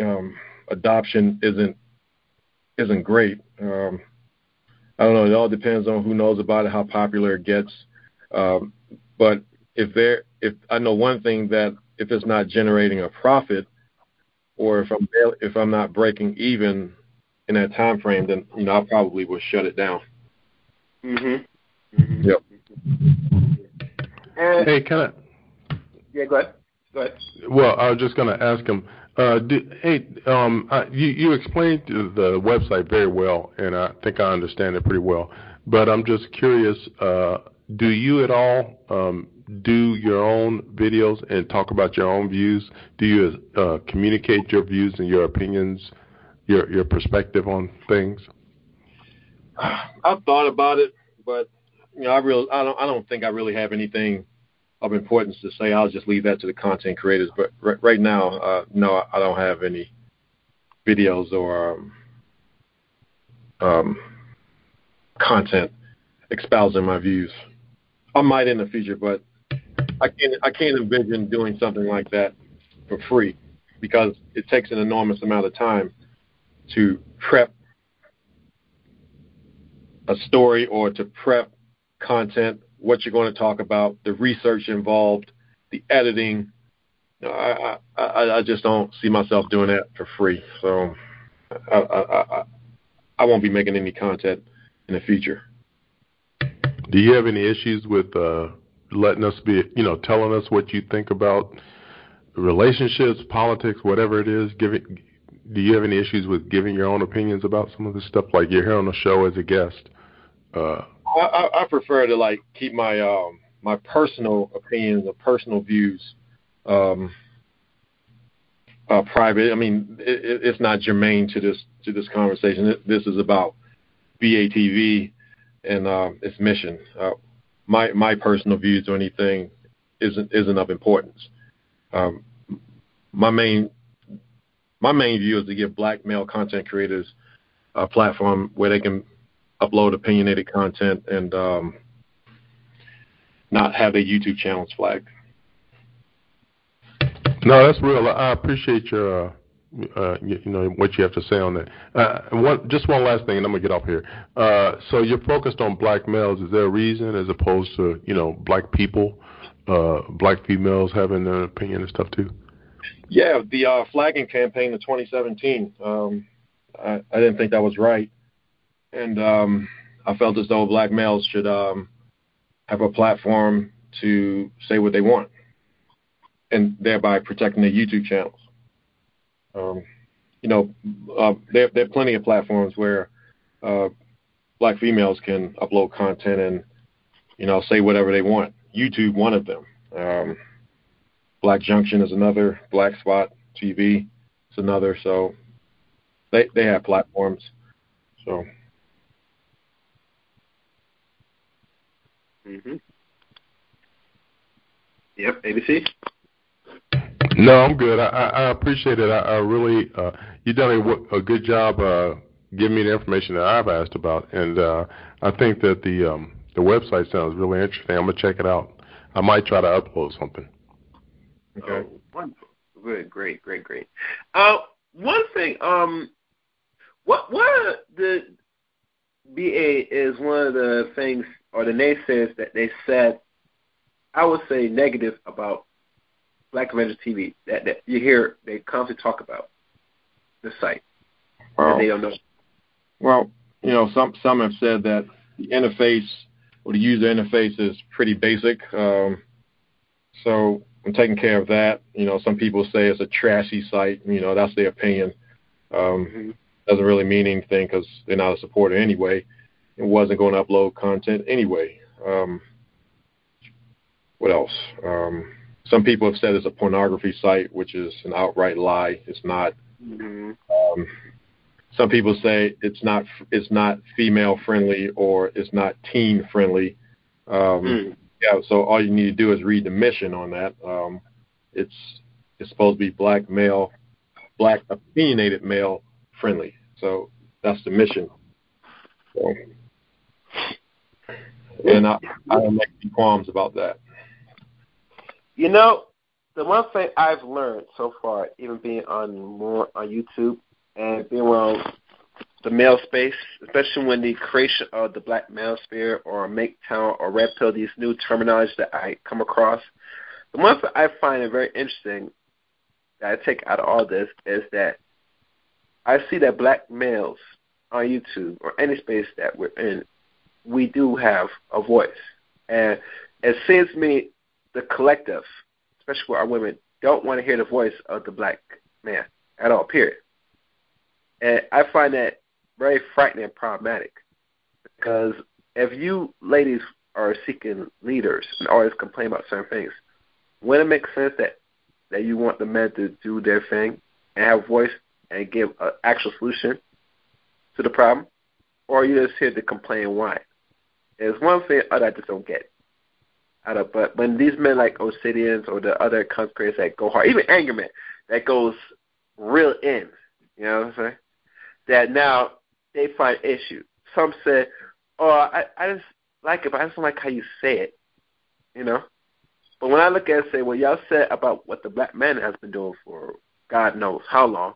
um, adoption isn't isn't great. Um, I don't know. It all depends on who knows about it, how popular it gets. Um, but if there, if I know one thing that if it's not generating a profit, or if I'm if I'm not breaking even in that time frame, then you know I probably will shut it down. Mhm. Mm-hmm. Yep. And, hey, can I? Yeah, go ahead. Go ahead. Well, I was just going to ask him. Uh, hey, um, I, you, you explained the website very well, and I think I understand it pretty well. But I'm just curious. Uh, do you at all um, do your own videos and talk about your own views? Do you uh, communicate your views and your opinions, your your perspective on things? (sighs) I've thought about it, but you know, I really, I don't, I don't think I really have anything of importance to say. I'll just leave that to the content creators. But right, right now, uh, no, I don't have any videos or um, um, content espousing my views. I might in the future, but I can't. I can't envision doing something like that for free because it takes an enormous amount of time to prep a story or to prep content what you're going to talk about, the research involved, the editing. I, I, I just don't see myself doing that for free. So I, I, I, I won't be making any content in the future. Do you have any issues with uh, letting us be, you know, telling us what you think about relationships, politics, whatever it is, giving do you have any issues with giving your own opinions about some of this stuff? Like you're here on the show as a guest. Uh, I, I prefer to like keep my um, my personal opinions or personal views um, uh, private. I mean, it, it's not germane to this to this conversation. This is about BATV and uh, its mission. Uh, my my personal views or anything isn't isn't of importance. Um, my main my main view is to give black male content creators a platform where they can upload opinionated content and um, not have their YouTube channels flagged. No, that's real. I appreciate your, uh, uh, you, you, know, what you have to say on that. Uh, one, just one last thing, and I'm gonna get off here. Uh, so you're focused on black males. Is there a reason, as opposed to you know black people, uh, black females having an opinion and stuff too? Yeah, the uh, flagging campaign in 2017. Um, I, I didn't think that was right, and um, I felt as though black males should um, have a platform to say what they want, and thereby protecting their YouTube channels. Um, you know, uh, there, there are plenty of platforms where uh, black females can upload content and you know say whatever they want. YouTube, one of them. Um, Black Junction is another. Black Spot TV is another. So they they have platforms. So. Mhm. Yep. ABC. No, I'm good. I, I appreciate it. I, I really, uh, you've done a, a good job uh, giving me the information that I've asked about, and uh, I think that the um, the website sounds really interesting. I'm gonna check it out. I might try to upload something. Okay. Oh, wonderful. Good. Great. Great. Great. Uh, one thing. Um, what what the BA is one of the things or the naysayers that they said. I would say negative about Black Avenger TV that, that you hear they constantly talk about the site. Well, and they don't know. Well, you know, some some have said that the interface or the user interface is pretty basic. Um, so I'm taking care of that. You know, some people say it's a trashy site. You know, that's their opinion. Um, mm-hmm. Doesn't really mean anything because they're not a supporter anyway. It wasn't going to upload content anyway. Um, what else? Um, some people have said it's a pornography site, which is an outright lie. It's not. Mm-hmm. Um, some people say it's not it's not female friendly or it's not teen friendly. Um, mm. Yeah, so all you need to do is read the mission on that. Um, it's it's supposed to be black male, black opinionated male friendly. So that's the mission. So, and I, I don't make any qualms about that. You know, the one thing I've learned so far, even being on more on YouTube and being around the male space, especially when the creation of the black male sphere or MGTOW or red pill, these new terminologies that I come across, the one that I find it very interesting that I take out of all this is that I see that black males on YouTube or any space that we're in, we do have a voice. And it seems to me the collective, especially for our women, don't want to hear the voice of the black man at all, period. And I find that very frightening and problematic because if you ladies are seeking leaders and always complain about certain things, wouldn't it make sense that that you want the men to do their thing and have voice and give an actual solution to the problem, or are you just here to complain why? There's one thing I just don't get. Out of, but when these men like Obsidians or the other conspirators that go hard, even Angerman that goes real in, you know what I'm saying? That now they find issue. Some say, "Oh, I I just like it, but I just don't like how you say it," you know. But when I look at it, say, "Well, y'all said about what the black man has been doing for God knows how long,"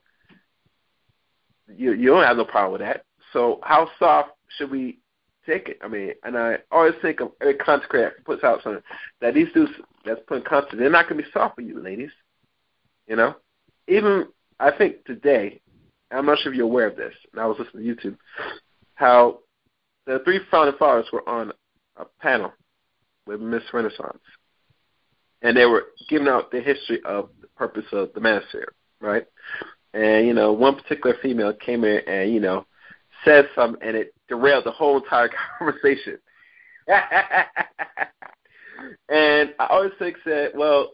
you you don't have no problem with that. So how soft should we it? I mean, and I always think of every creator puts out something that these dudes that's putting content, they're not gonna be soft for you, ladies. You know, even I think today I'm not sure if you're aware of this, and I was listening to YouTube, how the three founding fathers were on a panel with Miss Renaissance. and they were giving out the history of the purpose of the manosphere, right? And you know, one particular female came in and you know said something, and it derailed the whole entire (laughs) conversation. (laughs) and I always think that well,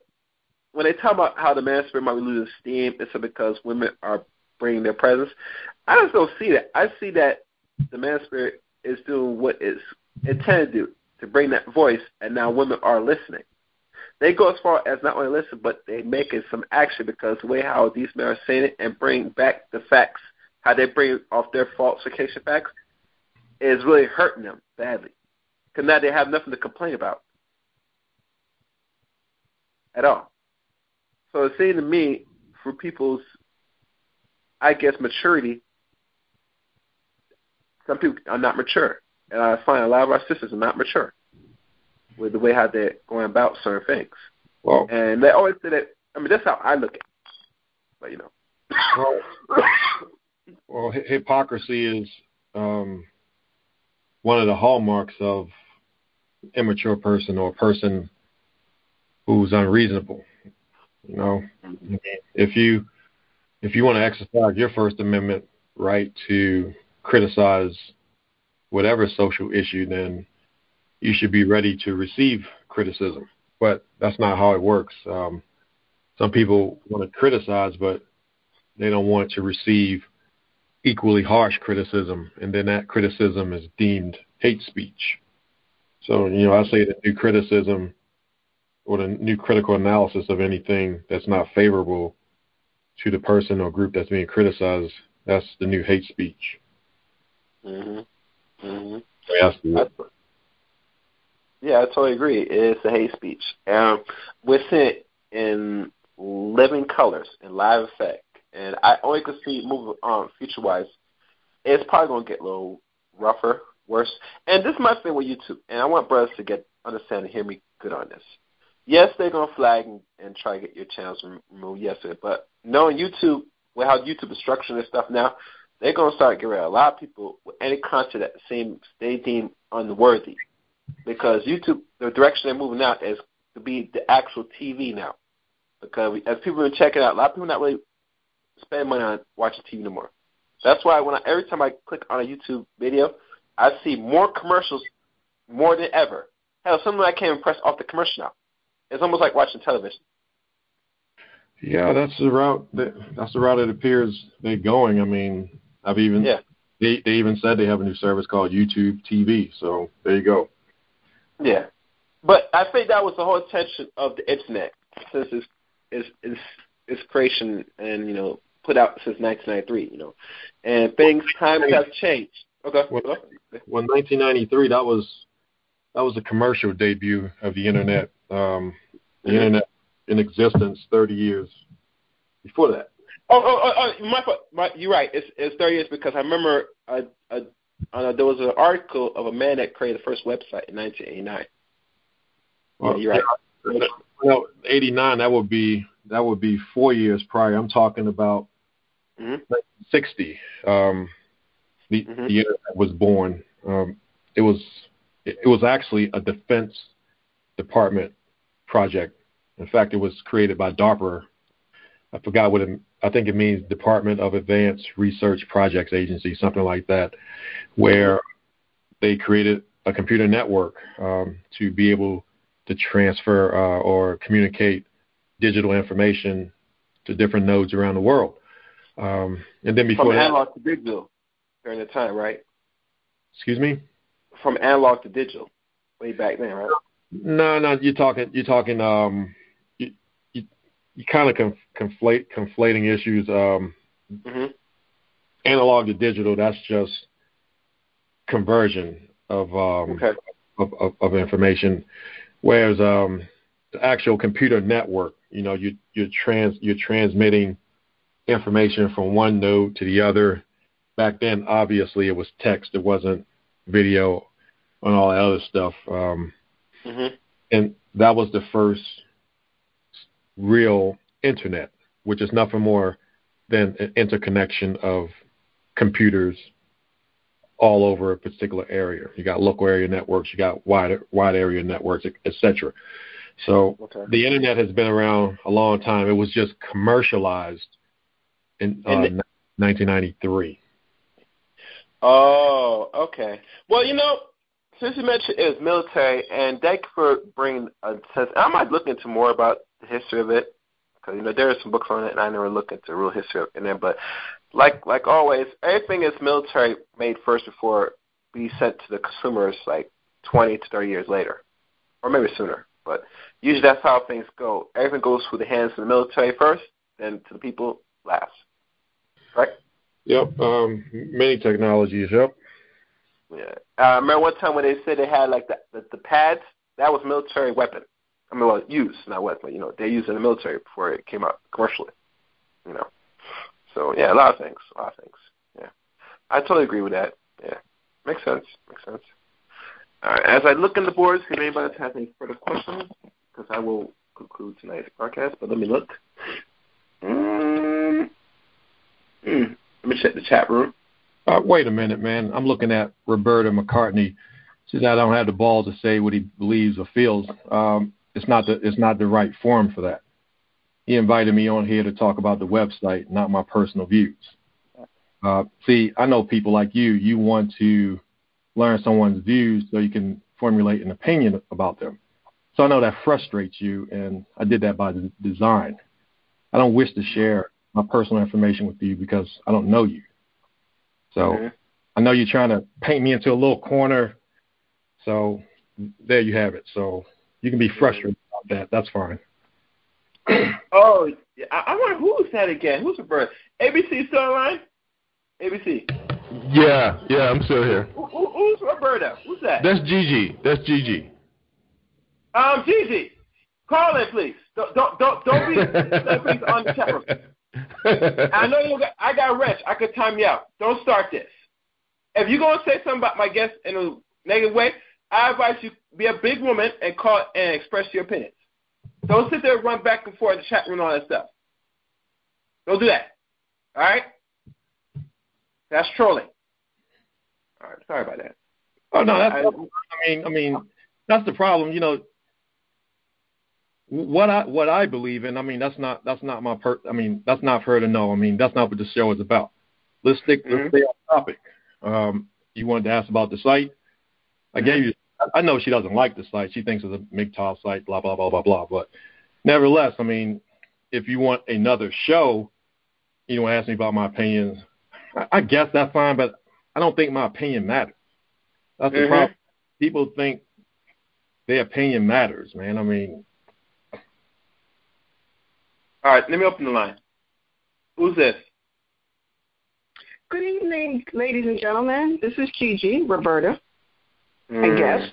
when they talk about how the manosphere might be losing steam, it's because women are bringing their presence. I just don't see that. I see that the manosphere is doing what it's intended to do to bring that voice, and now women are listening. They go as far as not only listen, but they make it some action because the way how these men are saying it and bring back the facts, how they bring off their falsification facts, is really hurting them badly. Because now they have nothing to complain about at all. So it seems to me, for people's, I guess, maturity, some people are not mature. And I find a lot of our sisters are not mature with the way how they're going about certain things. Well, and they always say that. I mean, that's how I look at it. But you know. well, (coughs) well hypocrisy is um, one of the hallmarks of immature person or a person who's unreasonable. You know, if you if you want to exercise your First Amendment right to criticize whatever social issue, then you should be ready to receive criticism. But that's not how it works. Um, some people want to criticize, but they don't want to receive equally harsh criticism, and then that criticism is deemed hate speech. So, you know, I say that new criticism or the new critical analysis of anything that's not favorable to the person or group that's being criticized, that's the new hate speech. Mhm. Mhm. Yeah, yeah, I totally agree. It's a hate speech. Um, we're it in living colors and live effect, and I only can see moving on um, future wise. It's probably to get a little rougher, worse. And this is my thing with YouTube, and I want brothers to get understand and hear me good on this. Yes, they're to flag and, and try to get your channels removed. Yes, but knowing YouTube, well, how YouTube is structuring this stuff now, they're to start getting rid of a lot of people with any content that seems they deem unworthy. Because YouTube, the direction they're moving out is to be the actual TV now. Because as people are checking out, a lot of people not really spending money on watching TV no more. That's why when I, every time I click on a YouTube video, I see more commercials more than ever. Hell, something I can't even press off the commercial now. It's almost like watching television. Yeah, that's the route. That, that's the route it appears they're going. I mean, I've even yeah. they they even said they have a new service called YouTube TV. So there you go. Yeah, but I think that was the whole intention of the internet since its its its, its creation and you know put out since 1993. You know, and things times have changed. Okay. Well, well, 1993 that was that was the commercial debut of the internet. Um, the mm-hmm. internet in existence 30 years before that. Oh, oh, oh, oh my, my, you're right. It's, it's 30 years because I remember I, I, uh, there was an article of a man that created the first website in 1989. Well, yeah, you're right. Well, 89 that would be that would be four years prior. I'm talking about mm-hmm. 60. Um, the, mm-hmm. the internet was born. Um, it was it, it was actually a Defense Department project. In fact, it was created by DARPA. I forgot what it. I think it means Department of Advanced Research Projects Agency, something like that, where they created a computer network um, to be able to transfer uh, or communicate digital information to different nodes around the world. Um, and then before from that, analog to digital during the time, right? Excuse me. From analog to digital, way back then, right? No, no, you're talking you're talking um you you, you kind of conf- conflate conflating issues um mm-hmm. analog to digital that's just conversion of um okay. of, of, of information whereas um the actual computer network you know you you're trans you're transmitting information from one node to the other back then obviously it was text it wasn't video and all that other stuff um Mm-hmm. And that was the first real internet, which is nothing more than an interconnection of computers all over a particular area. You got local area networks, you got wide wide area networks, etc. So Okay. the internet has been around a long time. It was just commercialized in uh, And 1993. Oh, okay. Well, you know, since you mentioned it was military, and thank you for bringing a sense. I might look into more about the history of it because you know there are some books on it, and I never looked into the real history of it. But like like always, everything is military made first before be sent to the consumers like 20 to 30 years later, or maybe sooner. But usually that's how things go. Everything goes through the hands of the military first, then to the people last. Right? Yep. Um, many technologies. Yep. Yeah. I remember one time when they said they had like the the, the pads. That was military weapon. I mean, well, used, not weapon. You know, they used in the military before it came out commercially. You know. So yeah, a lot of things. A lot of things. Yeah. I totally agree with that. Yeah. Makes sense. Makes sense. All right. As I look in the boards, if anybody has any further questions, because I will conclude tonight's broadcast. But let me look. Mm. Mm. Let me check the chat room. Uh, wait a minute, man. I'm looking at Roberta McCartney. She says I don't have the balls to say what he believes or feels. Um, it's not the it's not the right forum for that. He invited me on here to talk about the website, not my personal views. Uh, see, I know people like you. You want to learn someone's views so you can formulate an opinion about them. So I know that frustrates you, and I did that by design. I don't wish to share my personal information with you because I don't know you. So. I know you're trying to paint me into a little corner. So there you have it. So you can be frustrated about that. That's fine. (clears throat) Oh, I, I wonder who's that again? Who's the bird? ABC still online? ABC. Yeah, yeah, I'm still here. Who, who, who's Roberta? Who's that? That's Gigi. That's Gigi. Um, Gigi, call in, please. Don't don't don't, don't be please on the chat room. I know you. Got, I got rich. I could time you out. Don't start this. If you're gonna say something about my guest in a negative way, I advise you be a big woman and call and express your opinions. Don't sit there and run back and forth in the chat room and all that stuff. Don't do that. All right? That's trolling. All right. Sorry about that. Oh no, that's. I- I mean, I mean, that's the problem. You know, what I what I believe in. I mean, that's not that's not my per. I mean, that's not for her to know. I mean, that's not what the show is about. Let's stick. Mhm. Let's stay on topic. Um, you wanted to ask about the site. I gave you. I know she doesn't like the site. She thinks it's a MGTOW site. Blah blah blah blah blah. But nevertheless, I mean, if you want another show, you to ask me about my opinions. I, I guess that's fine, but I don't think my opinion matters. That's the Mhm. problem. People think their opinion matters, man. I mean, All right. Let me open the line. Who's this? Good evening, ladies and gentlemen. This is Gigi, Roberta, Mm. I guess.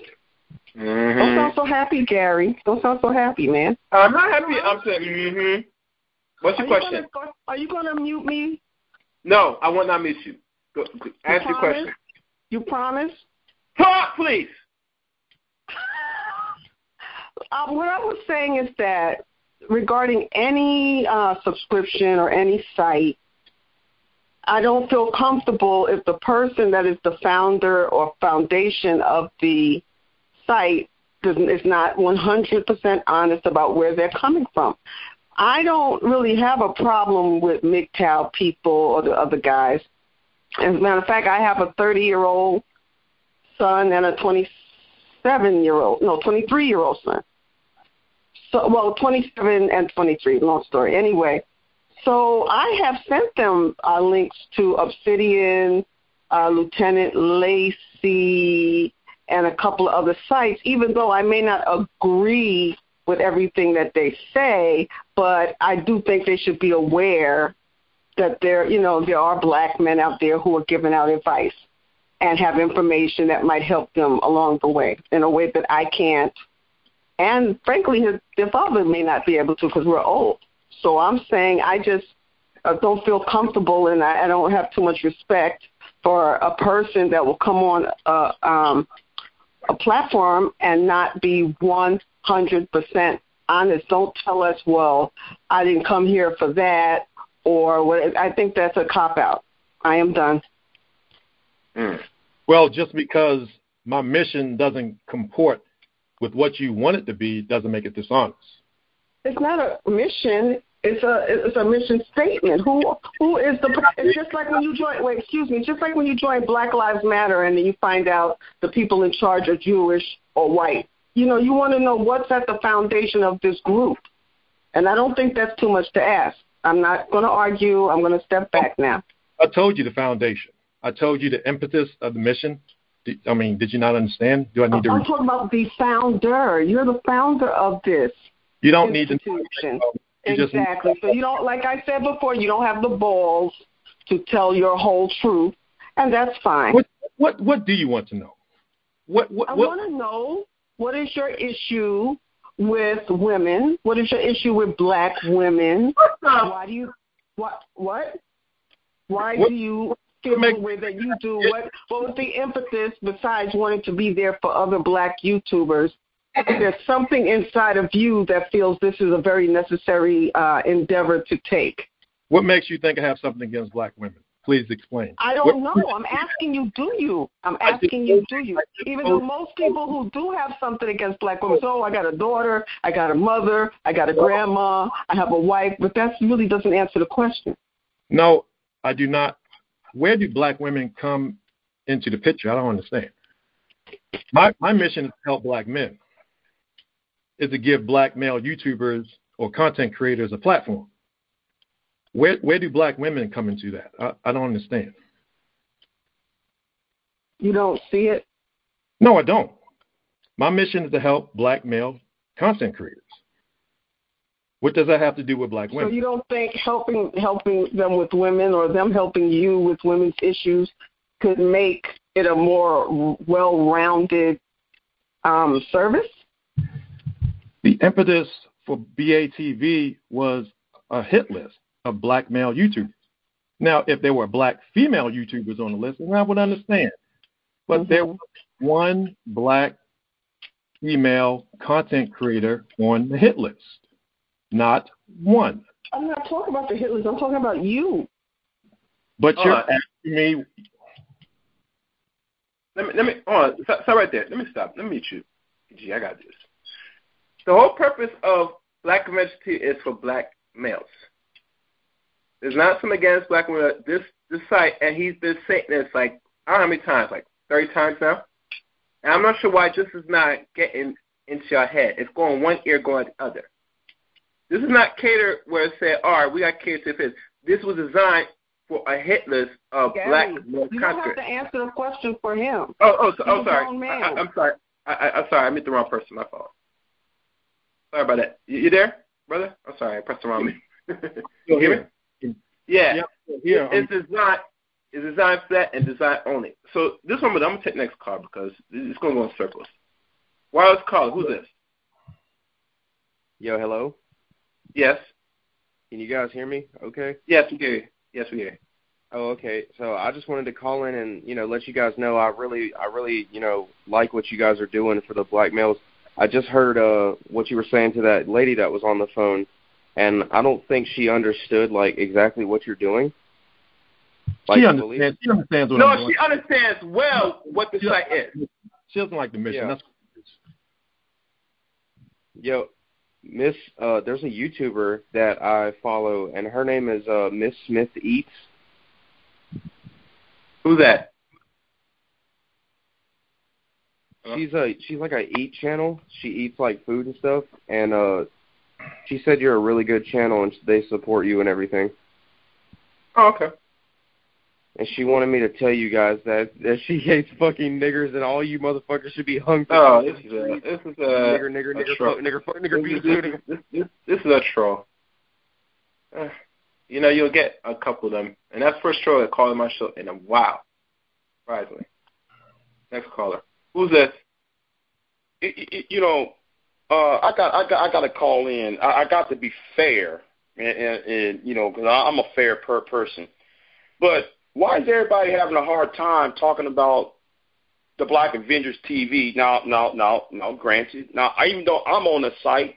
Don't Mm-hmm. sound so happy, Gary. Don't sound so happy, man. I'm not happy. I'm saying, mm-hmm. What's your are question? You gonna, are you going to mute me? No, I will not miss you. Go, go- answer your question. You promise? Talk, please. (laughs) Uh, what I was saying is that regarding any uh, subscription or any site, I don't feel comfortable if the person that is the founder or foundation of the site is not 100% honest about where they're coming from. I don't really have a problem with MGTOW people or the other guys. As a matter of fact, I have a 30 year old son and a 27 year old, no, 23 year old son. So, well, 27 and 23, long story. Anyway, so I have sent them uh, links to Obsidian, uh, Lieutenant Lacey, and a couple of other sites, even though I may not agree with everything that they say, but I do think they should be aware that there, you know, there are black men out there who are giving out advice and have information that might help them along the way in a way that I can't. And frankly, his, their father may not be able to because we're old. So I'm saying I just uh, don't feel comfortable and I, I don't have too much respect for a person that will come on uh, um, a platform and not be 100% honest. Don't tell us, well, I didn't come here for that or what. I think that's a cop out. I am done. Mm. well, just because my mission doesn't comport with what you want it to be doesn't make it dishonest. It's not a mission. It's a it's a mission statement. Who who is the? It's just like when you join. Wait, excuse me. Just like when you join Black Lives Matter and then you find out the people in charge are Jewish or white. You know, you want to know what's at the foundation of this group, and I don't think that's too much to ask. I'm not going to argue. I'm going to step back now. I told you the foundation. I told you the impetus of the mission. I mean, did you not understand? Do I need to? I'm talking about the founder. You're the founder of this. You don't need to. Exactly. So you don't, like I said before, you don't have the balls to tell your whole truth, and that's fine. What what what do you want to know? What what? I what want to know what is your issue with women? What is your issue with black women? Why do you what what? Why What- do you the way that you do? What what was the impetus besides wanting to be there for other black YouTubers? There's something inside of you that feels this is a very necessary uh, endeavor to take. what makes you think I have something against black women? Please explain. I don't know. I'm asking you, do you? I'm asking you, do you? Even though most people who do have something against black women, so I got a daughter, I got a mother, I got a grandma, I have a wife, but that really doesn't answer the question. No, I do not. Where do black women come into the picture? I don't understand. My my mission is to help black men. Is to give black male YouTubers or content creators a platform. Where where do black women come into that? I, I don't understand. You don't see it? No, I don't. My mission is to help black male content creators. What does that have to do with black women? So you don't think helping helping them with women or them helping you with women's issues could make it a more well-rounded um, service? The impetus for BATV was a hit list of black male YouTubers. Now, if there were black female YouTubers on the list, then I would understand. But there was one black female content creator on the hit list. Not one. I'm not talking about the Hitlers. I'm talking about you. But you're right. asking me Let me let me hold on. Stop, stop right there. Let me stop. Let me meet you. Gee, I got this. The whole purpose of Black Convention is for black males. There's not some against black women. This this site, and he's been saying this like I don't know how many times, like thirty times now. And I'm not sure why this is not getting into your head. It's going one ear, going the other. This is not catered where it said, all right, we got catered to this. This was designed for a hit list of Gary, black male you don't have to answer the question for him. Oh, oh, so, oh, sorry. I, I, I'm sorry. I, I, I'm sorry. I met the wrong person. My fault. Sorry about that. You, you there, brother? I'm sorry. I pressed the wrong. Me. (laughs) you hear me? Yeah. Yeah, It's designed. It's designed for that and designed only. So this one, I'm gonna take next call because it's gonna go in circles. Wireless caller. Who's this? Yo, hello. Yes. Can you guys hear me? Okay. Yes, we do. Yes, we do. Oh, okay. So I just wanted to call in and you know let you guys know I really I really you know like what you guys are doing for the black males. I just heard uh what you were saying to that lady that was on the phone, and I don't think she understood like exactly what you're doing. Like, she I believe- understands. She understands what I'm No, doing. she understands well what the site is. She doesn't like the mission. Yeah. That's Yo, Miss, uh, there's a YouTuber that I follow, and her name is uh, Miss Smith Eats. Who's that? She's a she's like a eat channel. She eats like food and stuff, and uh, she said you're a really good channel, and they support you and everything. Oh, okay. And she wanted me to tell you guys that that she (laughs) hates fucking niggers, and all you motherfuckers should be hung. for Oh, this is a streets. this is a nigger, nigger, a nigger, troll. nigger, fuck, nigger, This, beat, this, this, this, this is a troll. Uh, (sighs) you know, you'll get a couple of them, and that's the first troll that called my show in a while. Surprisingly. Next caller. Who's this? y- y- you know, uh, I got I got I got to call in. I, I got to be fair, and, and, and you know, because I'm a fair per person. But why is everybody having a hard time talking about the Black Avengers TV? Now, now, now, now. Granted, now even though I'm on the site,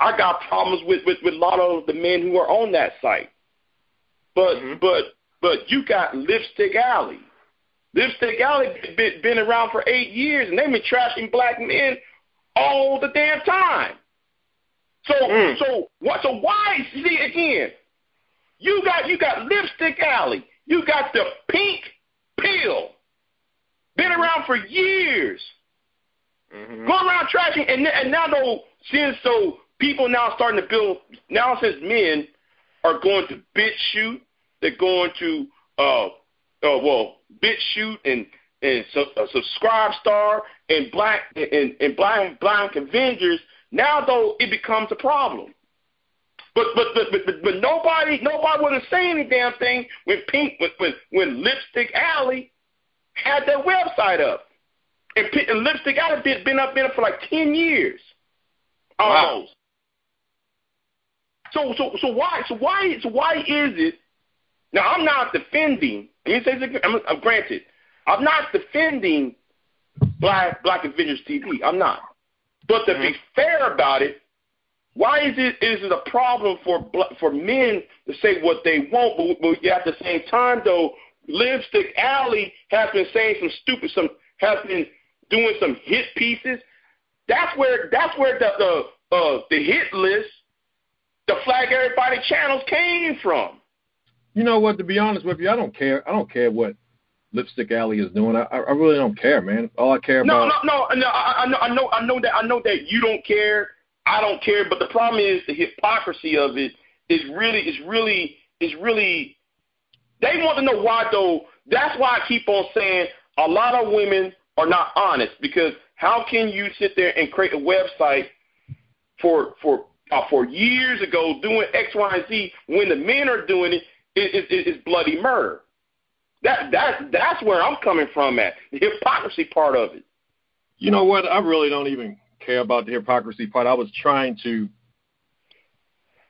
I got problems with with, with a lot of the men who are on that site. But but but you got Lipstick Alley. Lipstick Alley been, been around for eight years, and they've been trashing black men all the damn time. So Mm. so what? So why? See again, you got you got Lipstick Alley, you got the Pink Pill, been around for years, Mhm. going around trashing, and and now though since so people now starting to build now since men are going to bit shoot, they're going to uh uh well bit shoot and and so, uh, SubscribeStar and black and and blind blind Avengers. Now though it becomes a problem. But but but but, but, but nobody nobody wouldn't say any damn thing when Pink when when, when Lipstick Alley had their website up. And, P- and Lipstick Alley been been up been up for like ten years, almost. So so so why so why so why is it? Now I'm not defending. Let me say this. I'm, I'm granted. I'm not defending Black Black Avengers TV. I'm not. But to be mm-hmm. fair about it, why is it is it a problem for for men to say what they want, but, but at the same time though, Lipstick Alley has been saying some stupid some has been doing some hit pieces. That's where that's where the the uh, the hit list, the flag everybody channels came from. You know what? To be honest with you, I don't care. I don't care what Lipstick Alley is doing. I, I really don't care, man. All I care No, about. no, no, no. I, I know, I know, I know that. I know that you don't care. I don't care. But the problem is the hypocrisy of it is really, is really, is really. They want to know why though. That's why I keep on saying a lot of women are not honest because how can you sit there and create a website for for uh, for years ago doing X, Y, and Z when the men are doing it is it, it, bloody murder. That that that's where I'm coming from at the hypocrisy part of it. You know what? I really don't even care about the hypocrisy part. I was trying to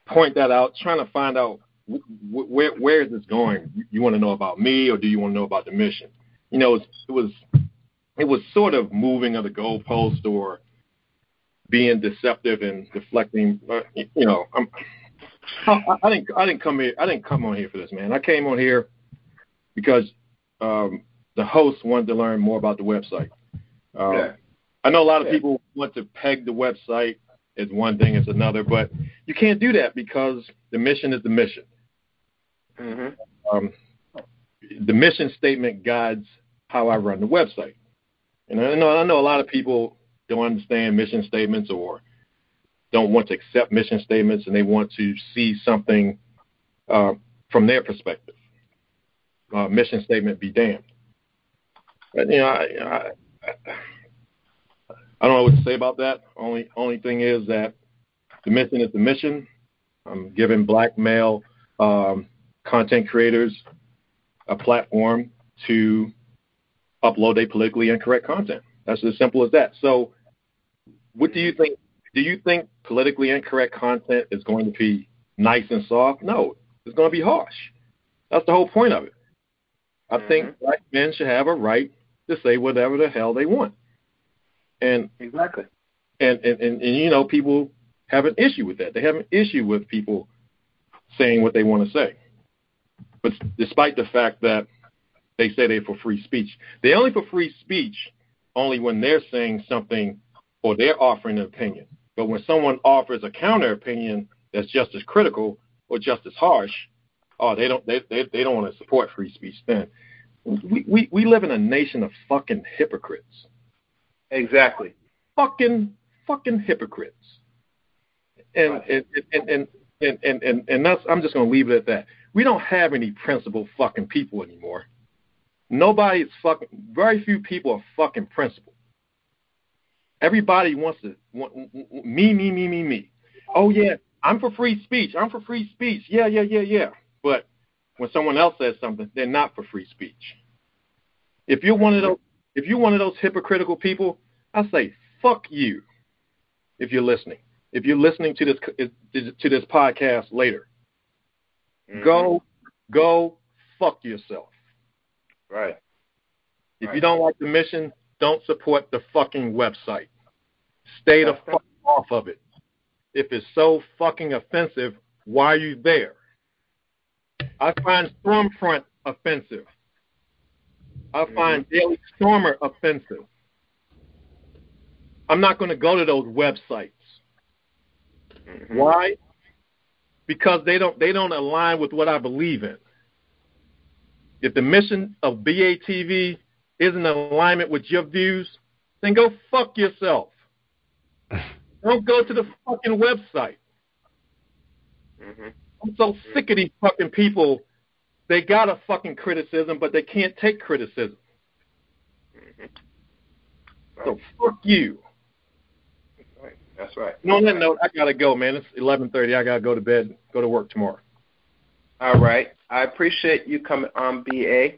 point that out, trying to find out wh- wh- where where is this going. You want to know about me, or do you want to know about the mission? You know, it was it was, sort of moving of the goalpost or being deceptive and deflecting. You know, I'm, I, I didn't I didn't come here I didn't come on here for this, man. I came on here because um, the host wanted to learn more about the website. Um, Yeah. I know a lot of people want to peg the website as one thing as another, but you can't do that because the mission is the mission. Mm-hmm. Um, the mission statement guides how I run the website. And I know I know a lot of people don't understand mission statements or don't want to accept mission statements, and they want to see something uh, from their perspective. Uh, mission statement be damned. But, you know, I, I, I don't know what to say about that. Only only thing is that the mission is the mission. I'm giving black male um, content creators a platform to upload a politically incorrect content. That's as simple as that. So, what do you think? Do you think politically incorrect content is going to be nice and soft? No, it's going to be harsh. That's the whole point of it. I think black men should have a right to say whatever the hell they want. And Exactly. and, and, and, and you know, people have an issue with that. They have an issue with people saying what they want to say. But despite the fact that they say they're for free speech, they're only for free speech only when they're saying something or they're offering an opinion. But when someone offers a counter opinion that's just as critical or just as harsh, oh, they don't they they, they don't want to support free speech. Then we, we we live in a nation of fucking hypocrites Exactly. fucking fucking hypocrites. And and, and, and, and, and, and, and that's I'm just gonna leave it at that. We don't have any principled fucking people anymore. Nobody is fucking very few people are fucking principled. Everybody wants to want, me, me, me, me, me. Oh yeah, I'm for free speech. I'm for free speech. Yeah, yeah, yeah, yeah. But when someone else says something, they're not for free speech. If you're one of those if you're one of those hypocritical people, I say fuck you. If you're listening, if you're listening to this to this podcast later, mm-hmm. go go fuck yourself. Right. If you don't like the mission, don't support the fucking website. Stay the fuck off of it. If it's so fucking offensive, why are you there? I find Stormfront offensive. I find Daily Stormer offensive. I'm not going to go to those websites. Mm-hmm. Why? Because they don't they don't align with what I believe in. If the mission of BATV isn't in alignment with your views, then go fuck yourself. (laughs) don't go to the fucking website. Mm-hmm. I'm so sick of these fucking people. They got a fucking criticism, but they can't take criticism. So fuck you. Right. That's right. And on that note, I gotta go, man. It's eleven thirty. I gotta go to bed. Go to work tomorrow. All right. I appreciate you coming on, BA.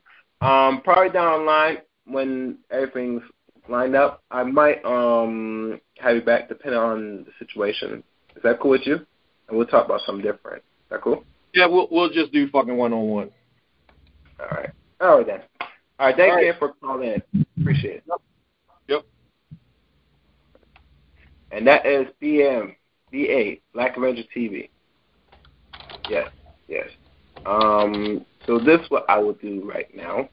Um, probably down the line when everything's lined up, I might um have you back depending on the situation. Is that cool with you? And we'll talk about something different. Is that cool? Yeah, we'll we'll just do fucking one on one. All right. All right then. All right. Thank All you right. for calling in. Appreciate it. Yep. And that is BM BA Black Avenger TV. Yes. Yes. Um. So this is what I will do right now.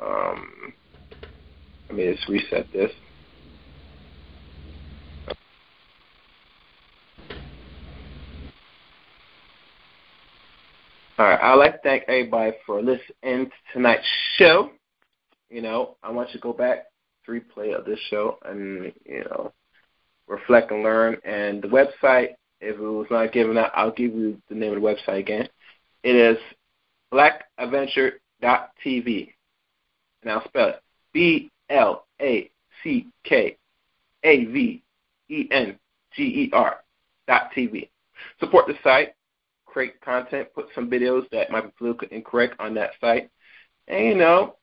Um. Let me just reset this. All right. I'd like to thank everybody for listening to tonight's show. You know, I want you to go back to replay of this show and, you know, reflect and learn. And the website, if it was not given out, I'll give you the name of the website again. It is blackavenger.tv. And I'll spell it B L A C K A V E N G E R dot TV. Support the site, create content, put some videos that might be politically incorrect on that site, and you know,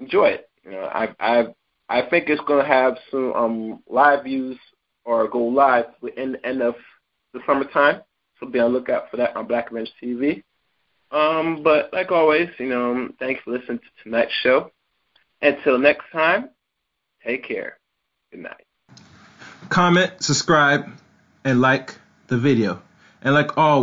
enjoy it. You know, I I I think it's to have some um, live views or go live within the end of the summertime. So be on the lookout for that on Black Avenger TV. Um, but like always, you know, thanks for listening to tonight's show. Until next time, take care. Good night. Comment, subscribe, and like the video. And like always.